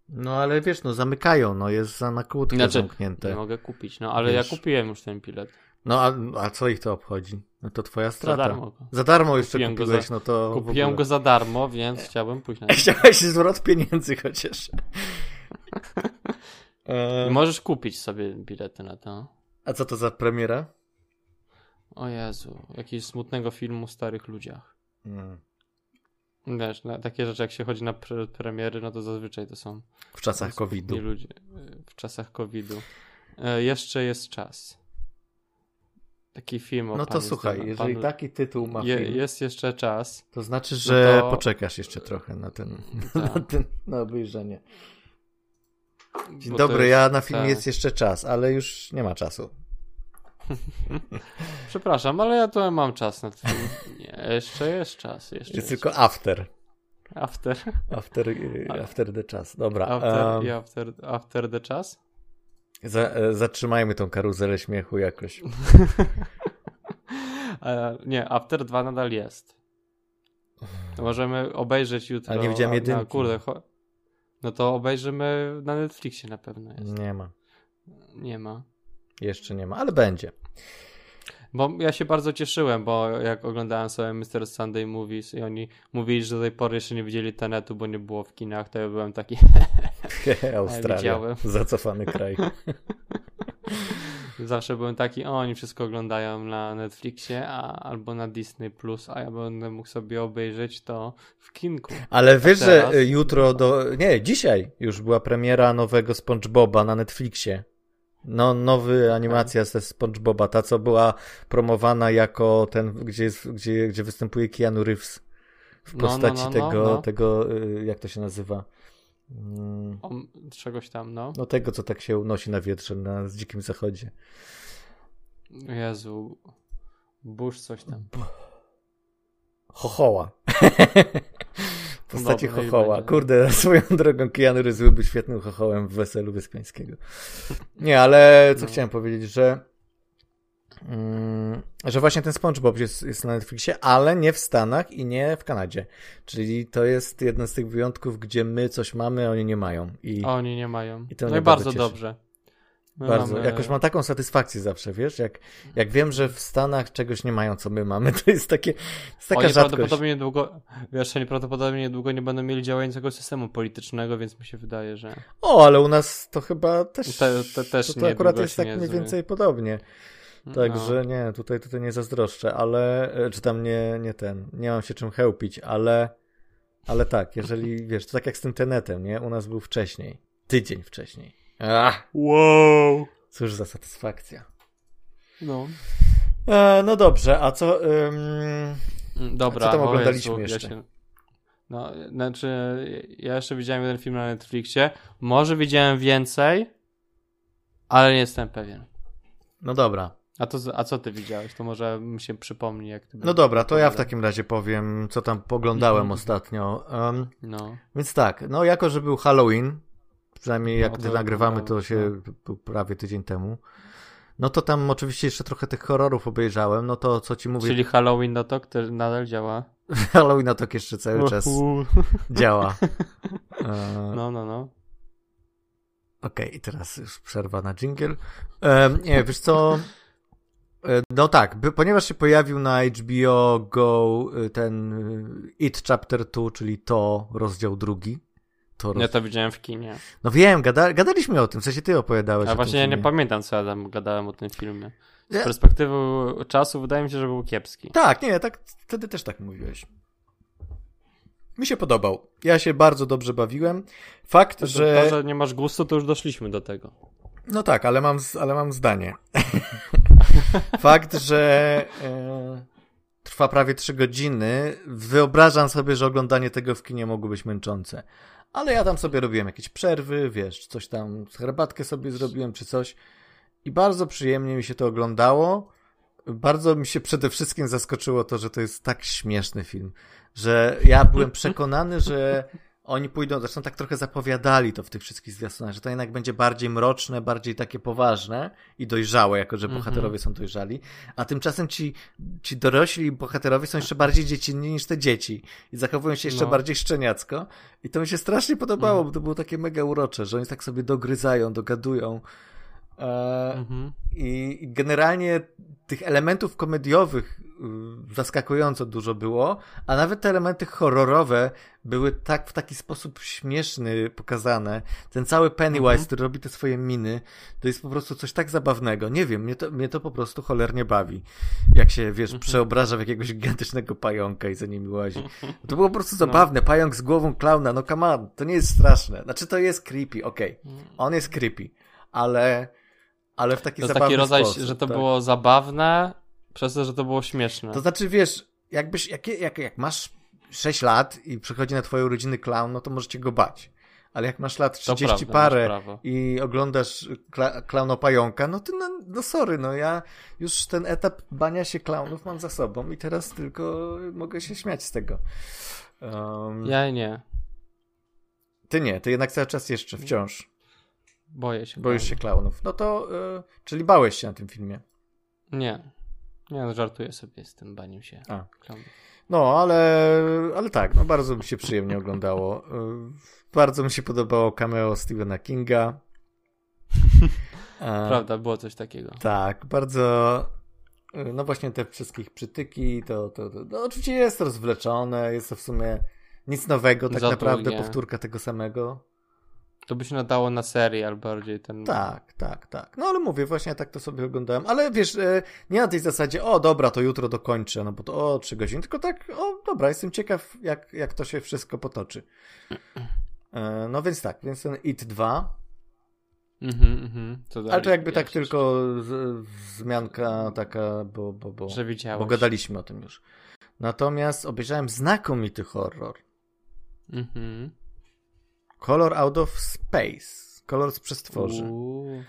No ale wiesz, no zamykają, no jest za na kłódkę Znaczy, zamknięte. Nie mogę kupić, no ale Wiesz. ja kupiłem już ten bilet. No a, a co ich to obchodzi? No to twoja Za strata. darmo. go. Za darmo jeszcze Kupiłem go kupiłeś, za- no to Kupiłem go za darmo, więc chciałbym pójść na niego. Chciałeś zwrot pieniędzy chociaż. E, Możesz kupić sobie bilety na to. a co to za premiera? O Jezu, jakiegoś smutnego filmu o starych ludziach. Mm. Wiesz, na takie rzeczy jak się chodzi na pre premiery, no to zazwyczaj to są W czasach COVID-u. ludzie e, w czasach COVID-u. E, jeszcze jest czas. Taki film o No to słuchaj, Zdena- jeżeli panu- taki tytuł ma je, film, Jest jeszcze czas. to znaczy, że to- poczekasz jeszcze trochę na ten, Tak. na, ten, na obejrzenie. Dzień bo dobry, jest- ja na film tak. jest jeszcze czas, ale już nie ma czasu. Przepraszam, ale ja tu mam czas na ten film. Nie, jeszcze jest czas. Jeszcze Jest tylko after. After. After, y, after the czas. Dobra. After, i after, after the czas? Za, e, zatrzymajmy tą karuzelę śmiechu jakoś. E, nie, After 2 nadal jest. To możemy obejrzeć jutro. Ale nie widziałem a- jedynki. No, kurde, no to obejrzymy na Netflixie na pewno jest. Nie ma. Nie ma. Jeszcze nie ma, ale będzie. Bo ja się bardzo cieszyłem, bo jak oglądałem sobie Mr. Sunday Movies i oni mówili, że do tej pory jeszcze nie widzieli Tenetu, bo nie było w kinach, to ja byłem taki Australia. widziałem. Zacofany kraj. zawsze byłem taki, o, oni wszystko oglądają na Netflixie a, albo na Disney+, Plus, a ja będę mógł sobie obejrzeć to w kinku. Ale wiesz, że teraz? y, jutro do. Nie, dzisiaj już była premiera nowego SpongeBoba na Netflixie. No, nowy animacja ze SpongeBoba, ta co była promowana jako ten, gdzie, jest, gdzie, gdzie występuje Keanu Reeves w No, no, postaci no, no, tego, no. tego, y, jak to się nazywa? Mm, O, czegoś tam, no. No tego, co tak się unosi na wietrze na z dzikim zachodzie. Jezu. Bush coś tam. Chochoła. Postaci niech chochoła. Kurde, swoją drogą Keanu Reeves byłby świetnym chochołem w Weselu Wyspiańskiego. Nie, ale co No. chciałem powiedzieć, że mm, że właśnie ten SpongeBob jest, jest na Netflixie, ale nie w Stanach i nie w Kanadzie. Czyli to jest jeden z tych wyjątków, gdzie my coś mamy, a oni nie mają. I Oni nie mają. I to no i bardzo bardzo cieszy. dobrze. My bardzo, mamy- jakoś mam taką satysfakcję zawsze, wiesz, jak, jak wiem, że w Stanach czegoś nie mają, co my mamy, to jest takie, jest taka Oni rzadkość. prawdopodobnie niedługo, wiesz, oni prawdopodobnie niedługo nie będą mieli działającego systemu politycznego, więc mi się wydaje, że O, ale u nas to chyba też. Te- te też to, to nie, akurat długo jest tak nie mniej więcej podobnie. no, Także nie, tutaj, tutaj nie zazdroszczę, ale. e, Czy tam nie, nie ten. Nie mam się czym chełpić, ale. Ale tak, jeżeli wiesz, to tak jak z tym tenetem, nie? U nas był wcześniej. Tydzień wcześniej. Ach, Wow! cóż za satysfakcja. No. E, no dobrze, a co. ym, Dobra, A co tam oglądaliśmy Jezu, jeszcze? Ja się... No, znaczy, ja jeszcze widziałem jeden film na Netflixie. Może widziałem więcej, ale nie jestem pewien. no dobra. A, to, a co ty widziałeś? To może mi się przypomni, jak ty No dobra, to ja w takim razie powiem, co tam poglądałem Mhm. ostatnio. Um, No. Więc tak, no jako, że był Halloween, przynajmniej jak No, gdy to nagrywamy, to się był prawie tydzień temu. No to tam oczywiście jeszcze trochę tych horrorów obejrzałem, no to co ci mówię, Czyli Halloween no to też nadal działa. Halloween to jeszcze cały czas Uhu. działa. E, No, no, no. Okej, i teraz już przerwa na jingle. E, nie, wiesz co, e, no tak, by, ponieważ się pojawił na HBO Go e, ten e, It Chapter 2, czyli to rozdział drugi. To roz... Ja to widziałem w kinie. No wiem, gada, gadaliśmy o tym, w sensie ty opowiadałeś A właśnie ja nie pamiętam, co ja tam gadałem o tym filmie. Z Ja- perspektywy czasu wydaje mi się, że był kiepski. Tak, nie, tak, wtedy też tak mówiłeś. Mi się podobał. Ja się bardzo dobrze bawiłem. Fakt, To, że... to, że nie masz gustu, to już doszliśmy do tego. No tak, ale mam, ale mam zdanie. Fakt, że e, trwa prawie 3 godziny. Wyobrażam sobie, że oglądanie tego w kinie mogło być męczące. Ale ja tam sobie robiłem jakieś przerwy, wiesz, coś tam, herbatkę sobie zrobiłem czy coś. I bardzo przyjemnie mi się to oglądało. Bardzo mi się przede wszystkim zaskoczyło to, że to jest tak śmieszny film, że ja byłem przekonany, że oni pójdą, zresztą tak trochę zapowiadali to w tych wszystkich zwiastunach, że to jednak będzie bardziej mroczne, bardziej takie poważne i dojrzałe, jako że Mhm. bohaterowie są dojrzali, a tymczasem ci, ci dorośli bohaterowie są jeszcze bardziej dziecinni niż te dzieci i zachowują się jeszcze No. bardziej szczeniacko i to mi się strasznie podobało, Mhm. bo to było takie mega urocze, że oni tak sobie dogryzają, dogadują. E, Mhm. i generalnie tych elementów komediowych y, zaskakująco dużo było, a nawet te elementy horrorowe były tak w taki sposób śmieszny pokazane. Ten cały Pennywise, Mhm. który robi te swoje miny, to jest po prostu coś tak zabawnego. Nie wiem, mnie to, mnie to po prostu cholernie bawi. Jak się, wiesz, Mhm. przeobraża w jakiegoś gigantycznego pająka i za nimi łazi. To było po prostu zabawne. Pająk z głową klauna, no come on, to nie jest straszne. Znaczy to jest creepy, okej. On jest creepy, ale, ale w taki To zabawny taki rodzaj, sposób. że to tak. było zabawne, Przez to, że to było śmieszne. To znaczy, wiesz, jakbyś, jak, jak, jak masz 6 lat i przychodzi na twoje urodziny clown, no to możecie go bać. Ale jak masz lat 30 prawda, parę i oglądasz kla klauno pająka, no to no, no sorry, no ja już ten etap bania się klaunów mam za sobą i teraz tylko mogę się śmiać z tego. Um, Ja nie. Ty nie, ty jednak cały czas jeszcze wciąż Boję się. boisz się klaunów. No to, y, czyli bałeś się na tym filmie. Nie. Nie, no, żartuję sobie z tym baniem się. A. Klaunów. No, ale, ale tak, no bardzo mi się przyjemnie oglądało. Y, Bardzo mi się podobało cameo Stephena Kinga. E, Prawda, było coś takiego. Tak, bardzo. y, No właśnie te wszystkie ich przytyki, to, to, to no oczywiście jest rozwleczone, jest to w sumie nic nowego, tak naprawdę powtórka tego samego. To by się nadało na serial bardziej ten. Tak, tak, tak. No ale mówię, właśnie tak to sobie oglądałem. Ale wiesz, e, nie na tej zasadzie, o dobra, to jutro dokończę, no bo to o trzy godziny, tylko tak, o dobra, jestem ciekaw, jak, jak to się wszystko potoczy. E, No więc tak, więc ten It 2, Mhm, mhm. Co ale to jakby tak tylko z, wzmianka taka, bo, bo, bo? Że widziałeś. bo gadaliśmy o tym już. Natomiast obejrzałem znakomity horror. Mhm. Color Out of Space. Kolor z przestworzy. Uuu.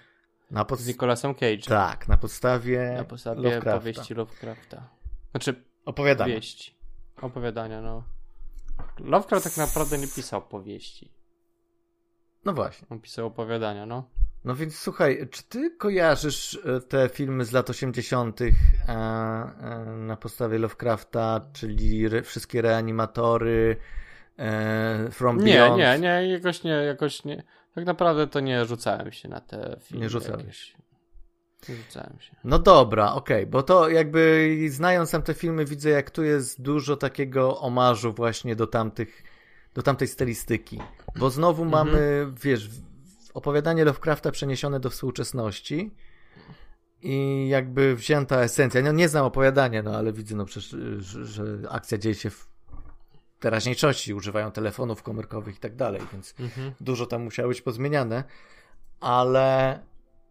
Na Z pod... Nicolasem Cage. Tak, na podstawie, Na podstawie Lovecrafta. powieści Lovecrafta. Znaczy, Opowiadania. powieści. Opowiadania, no. Lovecraft tak naprawdę nie pisał powieści. No właśnie. On pisał opowiadania, no. No więc słuchaj, czy ty kojarzysz e, te filmy z lat 80. e, e, na podstawie Lovecrafta, czyli wszystkie reanimatory, e, From Nie, Beyond? nie, nie, jakoś nie, jakoś nie. Tak naprawdę to nie rzucałem się na te filmy. Nie jakieś. Nie rzucałem się. No dobra, okej, bo to jakby znając tam te filmy widzę jak tu jest dużo takiego omarzu właśnie do tamtych, do tamtej stylistyki. Bo znowu Mhm. mamy, wiesz, opowiadanie Lovecrafta przeniesione do współczesności i jakby wzięta esencja. No nie znam opowiadania, no ale widzę no przecież, że, że akcja dzieje się w teraźniejszości, używają telefonów komórkowych i tak dalej, więc Mhm. dużo tam musiało być pozmieniane, ale,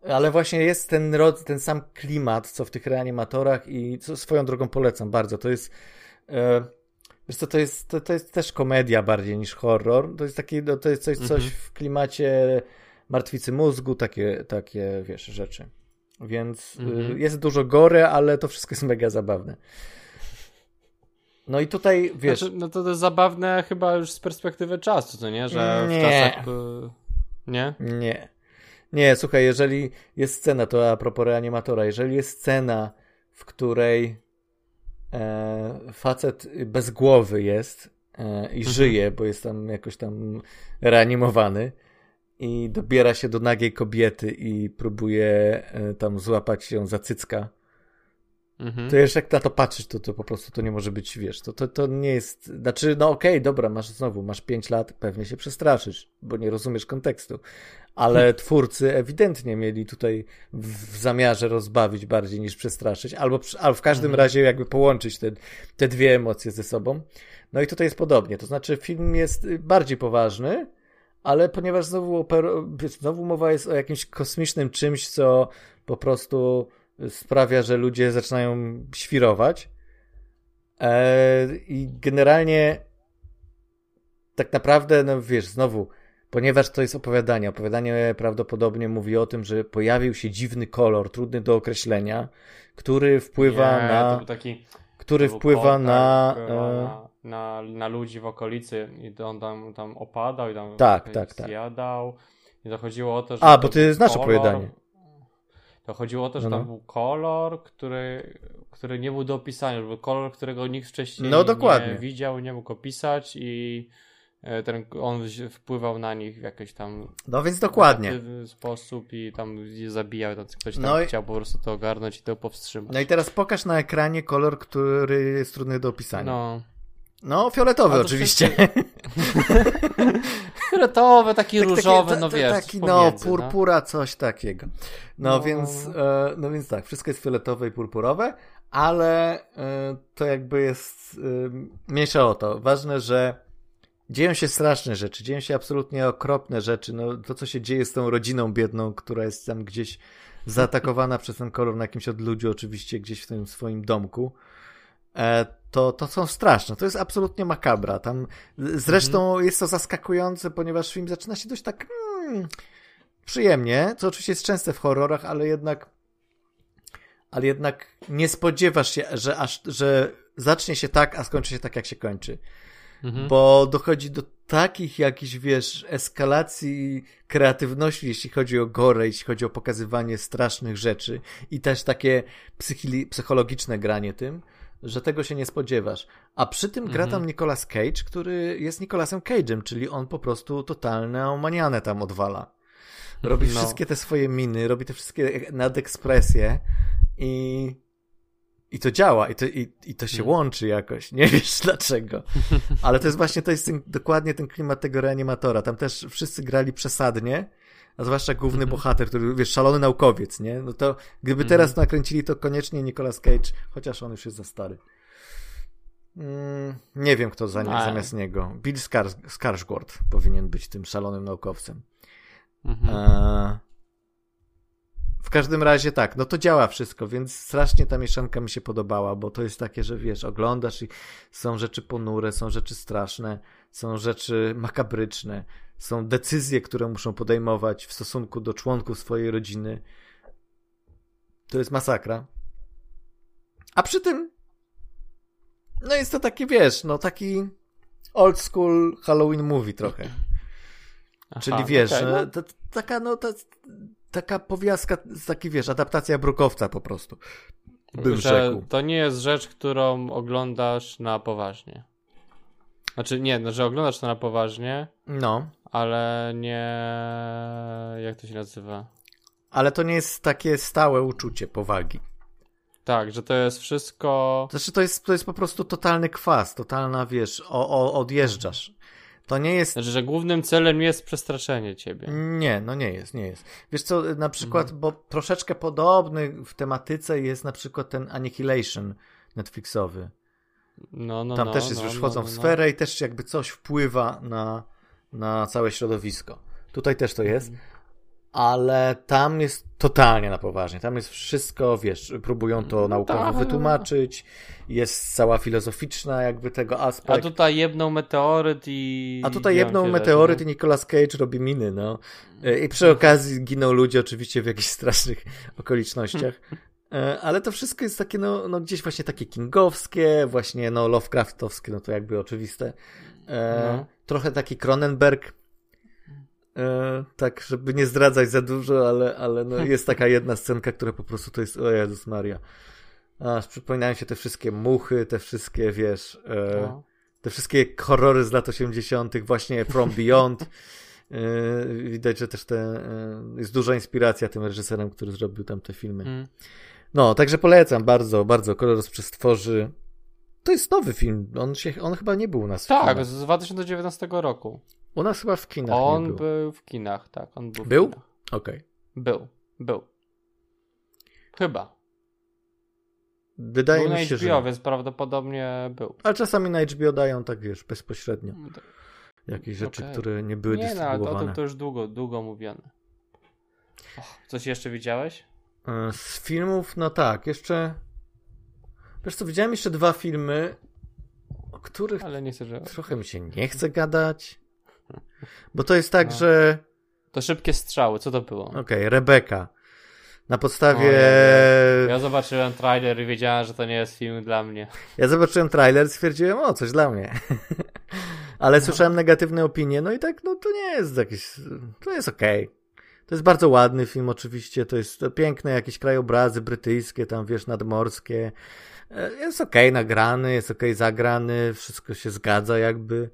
ale właśnie jest ten, rod, ten sam klimat, co w tych reanimatorach i co swoją drogą polecam bardzo. To jest, e, wiesz co, to jest, to, to jest też komedia bardziej niż horror. To jest taki, no, to jest coś, coś Mhm. w klimacie martwicy mózgu, takie, takie wiesz, rzeczy. Więc Mhm. y, jest dużo gore, ale to wszystko jest mega zabawne. No i tutaj, wiesz, Znaczy, no to, to jest zabawne chyba już z perspektywy czasu, co nie? Że Nie. w czasach... y, Nie? Nie. Nie, słuchaj, jeżeli jest scena, to a propos reanimatora, jeżeli jest scena, w której e, facet bez głowy jest e, i żyje, bo jest tam jakoś tam reanimowany i dobiera się do nagiej kobiety i próbuje e, tam złapać ją za cycka, Mhm. to jeszcze jak na to patrzysz, to, to po prostu to nie może być, wiesz, to, to, to nie jest, znaczy, no okej, dobra, masz znowu, masz 5 lat, pewnie się przestraszysz, bo nie rozumiesz kontekstu, ale twórcy ewidentnie mieli tutaj w, zamiarze rozbawić bardziej niż przestraszyć, albo, albo w każdym Mhm. razie jakby połączyć te, te dwie emocje ze sobą. No i tutaj jest podobnie, to znaczy film jest y, bardziej poważny, ale ponieważ znowu, znowu mowa jest o jakimś kosmicznym czymś, co po prostu sprawia, że ludzie zaczynają świrować. E, I generalnie tak naprawdę, no wiesz, znowu, ponieważ to jest opowiadanie, opowiadanie prawdopodobnie mówi o tym, że pojawił się dziwny kolor, trudny do określenia, który wpływa nie, na. To był taki... który wpływa kontakt, na. E, na, na, na ludzi w okolicy i on tam, tam opadał i tam Tak, tak, tak. zjadał. I to chodziło o to, że A, bo ty znasz kolor- opowiadanie. To chodziło o to, że No, tam no. był kolor, który, który nie był do opisania, był kolor, którego nikt wcześniej No, nie widział, nie mógł opisać i e, ten, on wpływał na nich w jakiś tam No więc dokładnie. sposób i tam je zabijał, tam ktoś tam No i- chciał po prostu to ogarnąć i to powstrzymać. No i teraz pokaż na ekranie kolor, który jest trudny do opisania. No, No. fioletowy oczywiście. Fioletowe, taki Tak- różowy, takie- no wiesz, Taki, no, pomiędzy, purpura, coś takiego. No, No. Więc, e, no więc tak, wszystko jest fioletowe i purpurowe, ale e, to jakby jest e, mniejsza o to. Ważne, że dzieją się straszne rzeczy, dzieją się absolutnie okropne rzeczy. No, to, co się dzieje z tą rodziną biedną, która jest tam gdzieś zaatakowana przez ten kolor na jakimś odludziu, oczywiście gdzieś w tym swoim domku. E, to, to są straszne. To jest absolutnie makabra. Tam zresztą mhm. jest to zaskakujące, ponieważ film zaczyna się dość tak hmm, przyjemnie, co oczywiście jest częste w horrorach, ale jednak ale jednak nie spodziewasz się, że aż, że zacznie się tak, a skończy się tak, jak się kończy. Mhm. Bo dochodzi do takich jakichś, wiesz, eskalacji kreatywności, jeśli chodzi o gore, jeśli chodzi o pokazywanie strasznych rzeczy i też takie psychologiczne granie tym, że tego się nie spodziewasz. A przy tym gra tam mhm. Nicolas Cage, który jest Nicolasem Cage'em, czyli on po prostu totalną manianę tam odwala. Robi no. wszystkie te swoje miny, robi te wszystkie nadekspresje i i to działa, i to, i, i to się mm. łączy jakoś. Nie wiesz dlaczego. Ale to jest właśnie, to jest ten, dokładnie ten klimat tego reanimatora. Tam też wszyscy grali przesadnie, a zwłaszcza główny mm -hmm. bohater, który, wiesz, szalony naukowiec, nie? No to gdyby mm -hmm. teraz nakręcili, to koniecznie Nicolas Cage, chociaż on już jest za stary. Mm, nie wiem, kto za nim, zamiast niego. Bill Skarsgård powinien być tym szalonym naukowcem. Mm -hmm. e w każdym razie tak, no to działa wszystko, więc strasznie ta mieszanka mi się podobała, bo to jest takie, że wiesz, oglądasz i są rzeczy ponure, są rzeczy straszne, są rzeczy makabryczne, są decyzje, które muszą podejmować w stosunku do członków swojej rodziny. To jest masakra. A przy tym, no jest to taki, wiesz, no taki old school Halloween movie trochę. Aha, Czyli wiesz, okay, no. taka no to, taka powiastka, taki wiesz, adaptacja brukowca po prostu. Bym że rzekł. To nie jest rzecz, którą oglądasz na poważnie. Znaczy nie, no, że oglądasz to na poważnie. No. Ale nie. Jak to się nazywa? Ale to nie jest takie stałe uczucie powagi. Tak, że to jest wszystko. Znaczy, to jest, to jest po prostu totalny kwas, totalna, wiesz, o, o, odjeżdżasz. To nie jest. Znaczy, że głównym celem jest przestraszenie ciebie. Nie, no nie jest, nie jest. Wiesz co, na przykład, mhm. bo troszeczkę podobny w tematyce jest na przykład ten Annihilation Netflixowy. No, no, Tam no, też jest, no, już wchodzą no, w no. sferę i też jakby coś wpływa na, na całe środowisko. Tutaj też to jest. Mhm ale tam jest totalnie na poważnie. Tam jest wszystko, wiesz, próbują to no naukowo tak. wytłumaczyć, jest cała filozoficzna jakby tego aspekt. A tutaj jedną meteoryt i... A tutaj jedną meteoryt i Nicolas Cage robi miny, no. E, I przy okazji giną ludzie oczywiście w jakichś strasznych okolicznościach. E, ale to wszystko jest takie, no, no gdzieś właśnie takie kingowskie, właśnie no Lovecraftowskie, no to jakby oczywiste. E, no. Trochę taki Cronenberg, E, tak, żeby nie zdradzać za dużo, ale, ale no jest taka jedna scenka, która po prostu to jest, o Jezus Maria. Aż przypominają się te wszystkie muchy, te wszystkie, wiesz, e, no. te wszystkie horrory z lat 80., właśnie From Beyond. E, widać, że też te, e, jest duża inspiracja tym reżyserem, który zrobił tam te filmy. Mm. No, także polecam bardzo, bardzo. Kolor z przestworzy. To jest nowy film. On, się, on chyba nie był u nas. Tak, z 2019 roku. U nas chyba w kinach. On był. był. w kinach, tak. On był. Był? Okej. Okay. Był, był. Chyba. Wydaje był mi się, na HBO, że... więc prawdopodobnie był. Ale czasami na HBO dają tak, wiesz, bezpośrednio. No Jakieś rzeczy, okay. które nie były nie, dystrybuowane. No, to, to już długo, długo mówione. Och, coś jeszcze widziałeś? E, z filmów, no tak, jeszcze... Wiesz co, widziałem jeszcze dwa filmy, o których Ale nie chcę, że... trochę mi się nie chce gadać. Bo to jest tak, no. że. To szybkie strzały, co to było? Okej, okay, Rebeka. Na podstawie. ja, ja, zobaczyłem trailer i wiedziałem, że to nie jest film dla mnie. Ja zobaczyłem trailer i stwierdziłem, o, coś dla mnie. Ale no. słyszałem negatywne opinie, no i tak, no to nie jest jakiś. To jest okej. Okay. To jest bardzo ładny film, oczywiście. To jest piękne jakieś krajobrazy brytyjskie, tam wiesz, nadmorskie. E, jest okej okay nagrany, jest okej okay zagrany, wszystko się zgadza, jakby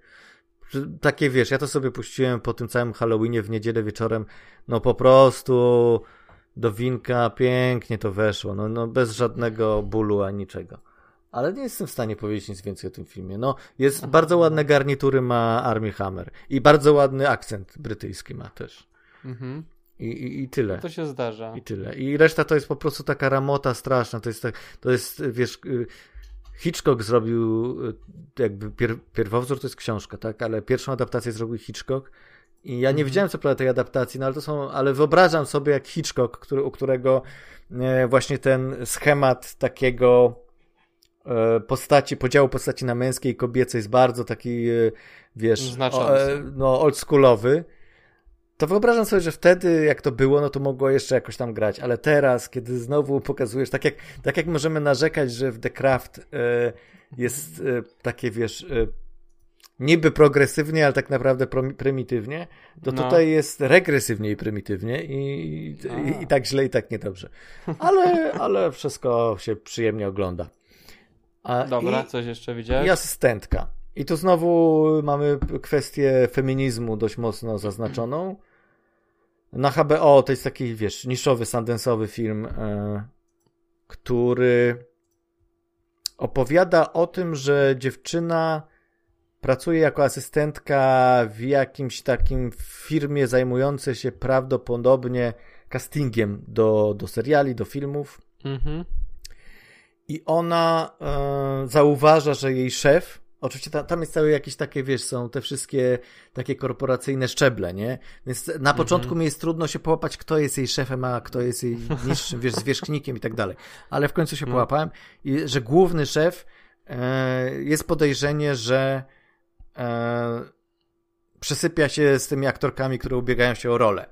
takie wiesz, ja to sobie puściłem po tym całym Halloweenie w niedzielę wieczorem, no po prostu do winka pięknie to weszło, no, no bez żadnego bólu ani niczego. Ale nie jestem w stanie powiedzieć nic więcej o tym filmie. No, jest bardzo ładne garnitury ma Armie Hammer i bardzo ładny akcent brytyjski ma też. Mhm. I, i, I tyle. To się zdarza. I tyle. I reszta to jest po prostu taka ramota straszna. To jest, tak, to jest wiesz, y, Hitchcock zrobił, e, jakby pier, pierwowzór to jest książka, tak? Ale pierwszą adaptację zrobił Hitchcock I ja nie mhm. widziałem co prawda tej adaptacji, no ale to są, ale wyobrażam sobie jak Hitchcock, który, u którego e, właśnie ten schemat takiego e, postaci, podziału postaci na męskie i kobiece jest bardzo taki, e, wiesz, no oldschoolowy. To wyobrażam sobie, że wtedy, jak to było, no to mogło jeszcze jakoś tam grać, ale teraz, kiedy znowu pokazujesz, tak jak, tak jak możemy narzekać, że w The Craft e, jest e, takie, wiesz, niby progresywnie, ale tak naprawdę prymitywnie, to no. tutaj jest regresywnie i prymitywnie i, i, i, tak źle i tak niedobrze. Ale, ale wszystko się przyjemnie ogląda. A, Dobra, coś jeszcze widziałeś? I asystentka. I tu znowu mamy kwestię feminizmu dość mocno zaznaczoną. Na HBO to jest taki, wiesz, niszowy, sandensowy film, e, który opowiada o tym, że dziewczyna pracuje jako asystentka w jakimś takim firmie zajmującej się prawdopodobnie castingiem do, do seriali, do filmów. Mhm. I ona e, zauważa, że jej szef, oczywiście ta, tam jest całe jakieś takie, wiesz, są te wszystkie takie korporacyjne szczeble, nie? Więc na mhm. początku mi jest trudno się połapać, kto jest jej szefem, a kto jest jej niższym, wiesz, zwierzchnikiem i tak dalej. Ale w końcu się no. połapałem, i, że główny szef e, jest podejrzenie, że e, przesypia się z tymi aktorkami, które ubiegają się o rolę.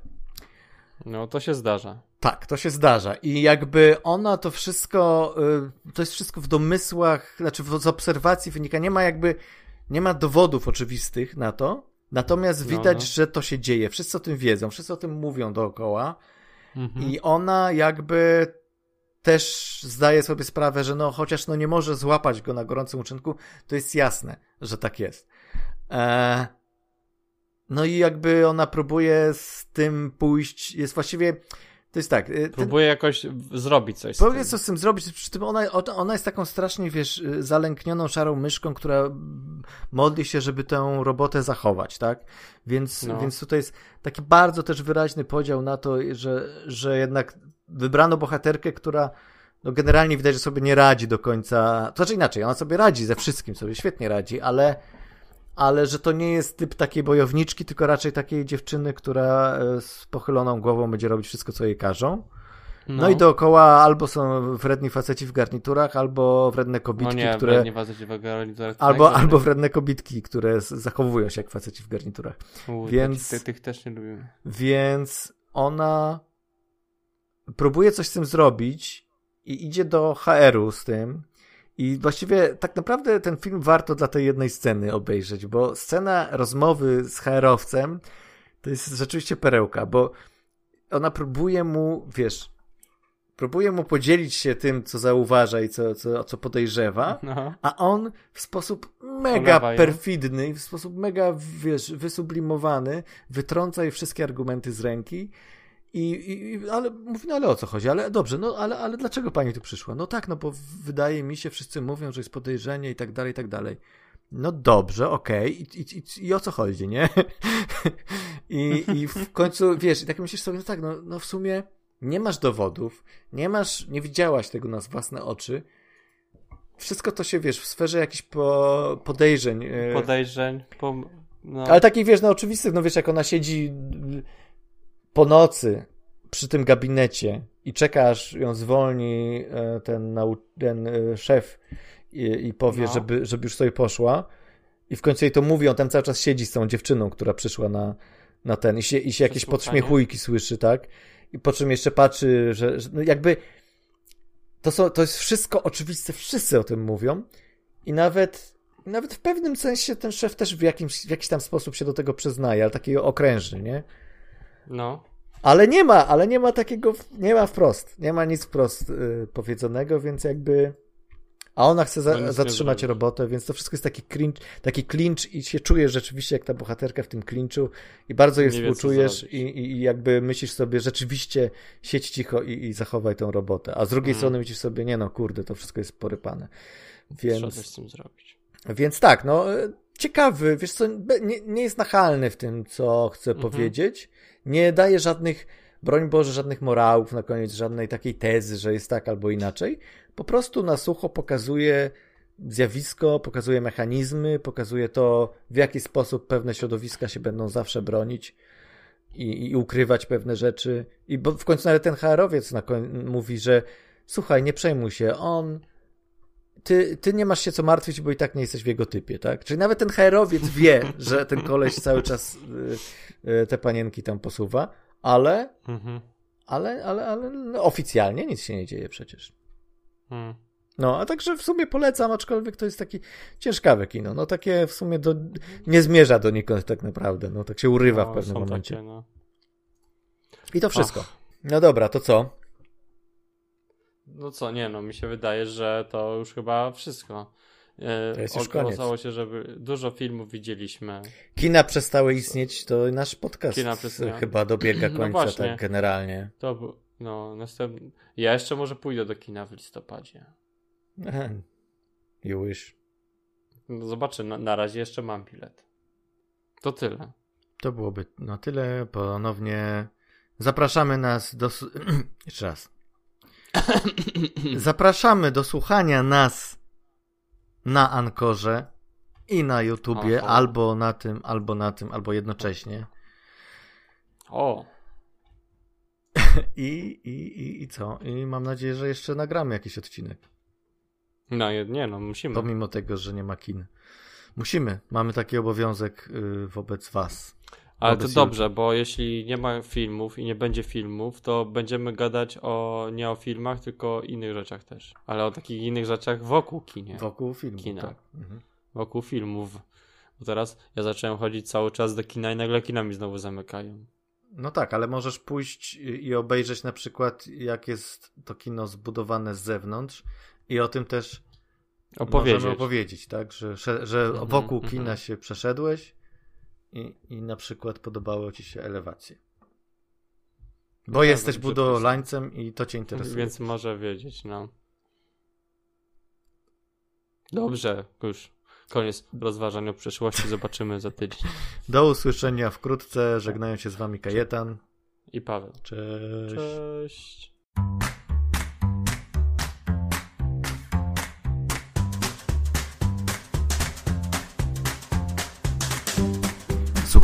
No, to się zdarza. Tak, to się zdarza. I jakby ona to wszystko, y, to jest wszystko w domysłach, znaczy z obserwacji wynika. Nie ma jakby, nie ma dowodów oczywistych na to. Natomiast no, widać, no. że to się dzieje. Wszyscy o tym wiedzą, wszyscy o tym mówią dookoła. Mhm. I ona jakby też zdaje sobie sprawę, że no chociaż no nie może złapać go na gorącym uczynku, to jest jasne, że tak jest. Eee, no i jakby ona próbuje z tym pójść, jest właściwie, to jest tak. Y, ten, jakoś zrobić coś. Próbuje coś z tym zrobić, przy tym ona, ona jest taką strasznie, wiesz, y, zalęknioną szarą myszką, która modli się, żeby tę robotę zachować, tak? Więc, no. więc tutaj jest taki bardzo też wyraźny podział na to, że, że jednak wybrano bohaterkę, która no generalnie widać, że sobie nie radzi do końca. To znaczy inaczej, ona sobie radzi ze wszystkim, sobie świetnie radzi, ale ale że to nie jest typ takiej bojowniczki, tylko raczej takiej dziewczyny, która e, z pochyloną głową będzie robić wszystko, co jej każą. No. no, i dookoła albo są wredni faceci w garniturach, albo wredne kobitki, no nie, które. Wredni faceci w garniturach. Albo, tak, albo wredne kobitki, które zachowują się jak faceci w garniturach. U, więc. Tych, tych też nie lubimy. Więc ona próbuje coś z tym zrobić i idzie do HR-u z tym i właściwie tak naprawdę ten film warto dla tej jednej sceny obejrzeć, bo scena rozmowy z HR-owcem to jest rzeczywiście perełka, bo ona próbuje mu, wiesz, próbuje mu podzielić się tym, co zauważa i co, co, co podejrzewa, no. a on w sposób mega perfidny w sposób mega, wiesz, wysublimowany wytrąca jej wszystkie argumenty z ręki i, i, ale mówi, no ale o co chodzi? Ale dobrze, no ale, ale dlaczego pani tu przyszła? No tak, no bo wydaje mi się, wszyscy mówią, że jest podejrzenie i tak dalej, i tak dalej. No dobrze, okej, okay. I, i, I, o co chodzi, nie? I, I w końcu, wiesz, i tak myślisz sobie, no tak, no, no w sumie nie masz dowodów, nie masz, nie widziałaś tego na własne oczy. Wszystko to się, wiesz, w sferze jakichś po, podejrzeń. E, podejrzeń, po, no. Ale takich, wiesz, no oczywistych, no wiesz, jak ona siedzi po nocy przy tym gabinecie i czekasz, ją zwolni e, ten, ten e, szef i, i powie, no. żeby, żeby już sobie poszła i w końcu jej to mówi, on tam cały czas siedzi z tą dziewczyną, która przyszła na, na ten i się, i się jakieś podśmiechujki słyszy, tak? I po czym jeszcze patrzy, że, że no jakby to, są, to jest wszystko oczywiste, wszyscy o tym mówią i nawet nawet w pewnym sensie ten szef też w, jakimś, w jakiś tam sposób się do tego przyznaje, ale takiego okrężny, nie? No. Ale nie ma, ale nie ma takiego, nie ma wprost, nie ma nic wprost yy, powiedzonego, więc jakby... A ona chce za, no zatrzymać robotę, więc to wszystko jest taki clinch, taki clinch i się czujesz rzeczywiście jak ta bohaterka w tym clinchu i bardzo je współczujesz i, i, i, jakby myślisz sobie rzeczywiście siedź cicho i, i zachowaj tą robotę. A z drugiej mm. strony myślisz sobie, nie no, kurde, to wszystko jest porypane. Więc, Trzeba coś z tym zrobić. Więc tak, no ciekawy, wiesz co, nie, nie jest nachalny w tym, co chce mhm. powiedzieć. Nie daje żadnych, broń Boże, żadnych morałów na koniec, żadnej takiej tezy, że jest tak albo inaczej. Po prostu na sucho pokazuje zjawisko, pokazuje mechanizmy, pokazuje to, w jaki sposób pewne środowiska się będą zawsze bronić i, i ukrywać pewne rzeczy. I bo w końcu nawet ten HR-owiec na koń- mówi, że słuchaj, nie przejmuj się, on ty, ty nie masz się co martwić, bo i tak nie jesteś w jego typie, tak? Czyli nawet ten HR-owiec wie, że ten koleś cały czas y, te panienki tam posuwa, ale, Mhm. ale, ale, ale no, oficjalnie nic się nie dzieje przecież. Mm. No, a także w sumie polecam, aczkolwiek to jest taki ciężkawe kino. No takie w sumie do, nie zmierza donikąd tak naprawdę. No tak się urywa No, w pewnym momencie. Takie, no. I to wszystko. No dobra, to co? no co, nie no, mi się wydaje, że to już chyba wszystko. E, To jest już koniec. Okazało się, że dużo filmów widzieliśmy. Kina przestały istnieć, to nasz podcast Kina przestały. chyba dobiega No końca właśnie. tak generalnie. To no, następny. Ja jeszcze może pójdę do kina w listopadzie. You wish. No, zobaczę, na, na razie jeszcze mam bilet. To tyle. To byłoby na tyle. Ponownie zapraszamy nas do. Jeszcze raz. Zapraszamy do słuchania nas na Ankorze i na YouTubie, Oho. albo na tym, albo na tym, albo jednocześnie. O, I, i, i, i co? I mam nadzieję, że jeszcze nagramy jakiś odcinek. no nie no, musimy. Pomimo tego, że nie ma kin. Musimy. Mamy taki obowiązek y, wobec Was. Ale to dobrze, bo jeśli nie ma filmów i nie będzie filmów, to będziemy gadać o nie o filmach, tylko o innych rzeczach też. Ale o takich innych rzeczach wokół kinie. Wokół filmu. Kina. Tak. Mhm. Wokół filmów. Bo teraz ja zacząłem chodzić cały czas do kina i nagle kina mi znowu zamykają. No tak, ale możesz pójść i i obejrzeć na przykład, jak jest to kino zbudowane z zewnątrz i o tym też Opowiedzieć. możemy opowiedzieć, tak? Że, że, że Mhm, wokół mhm. kina się przeszedłeś i, i na przykład podobały ci się elewacje. Bo tak, jesteś dobrze, budowlańcem i to cię interesuje. Więc może wiedzieć, no. Dobrze, już koniec rozważań o przyszłości. Zobaczymy za tydzień. Do usłyszenia wkrótce. Żegnają się z wami Kajetan. I Paweł. Cześć. Cześć.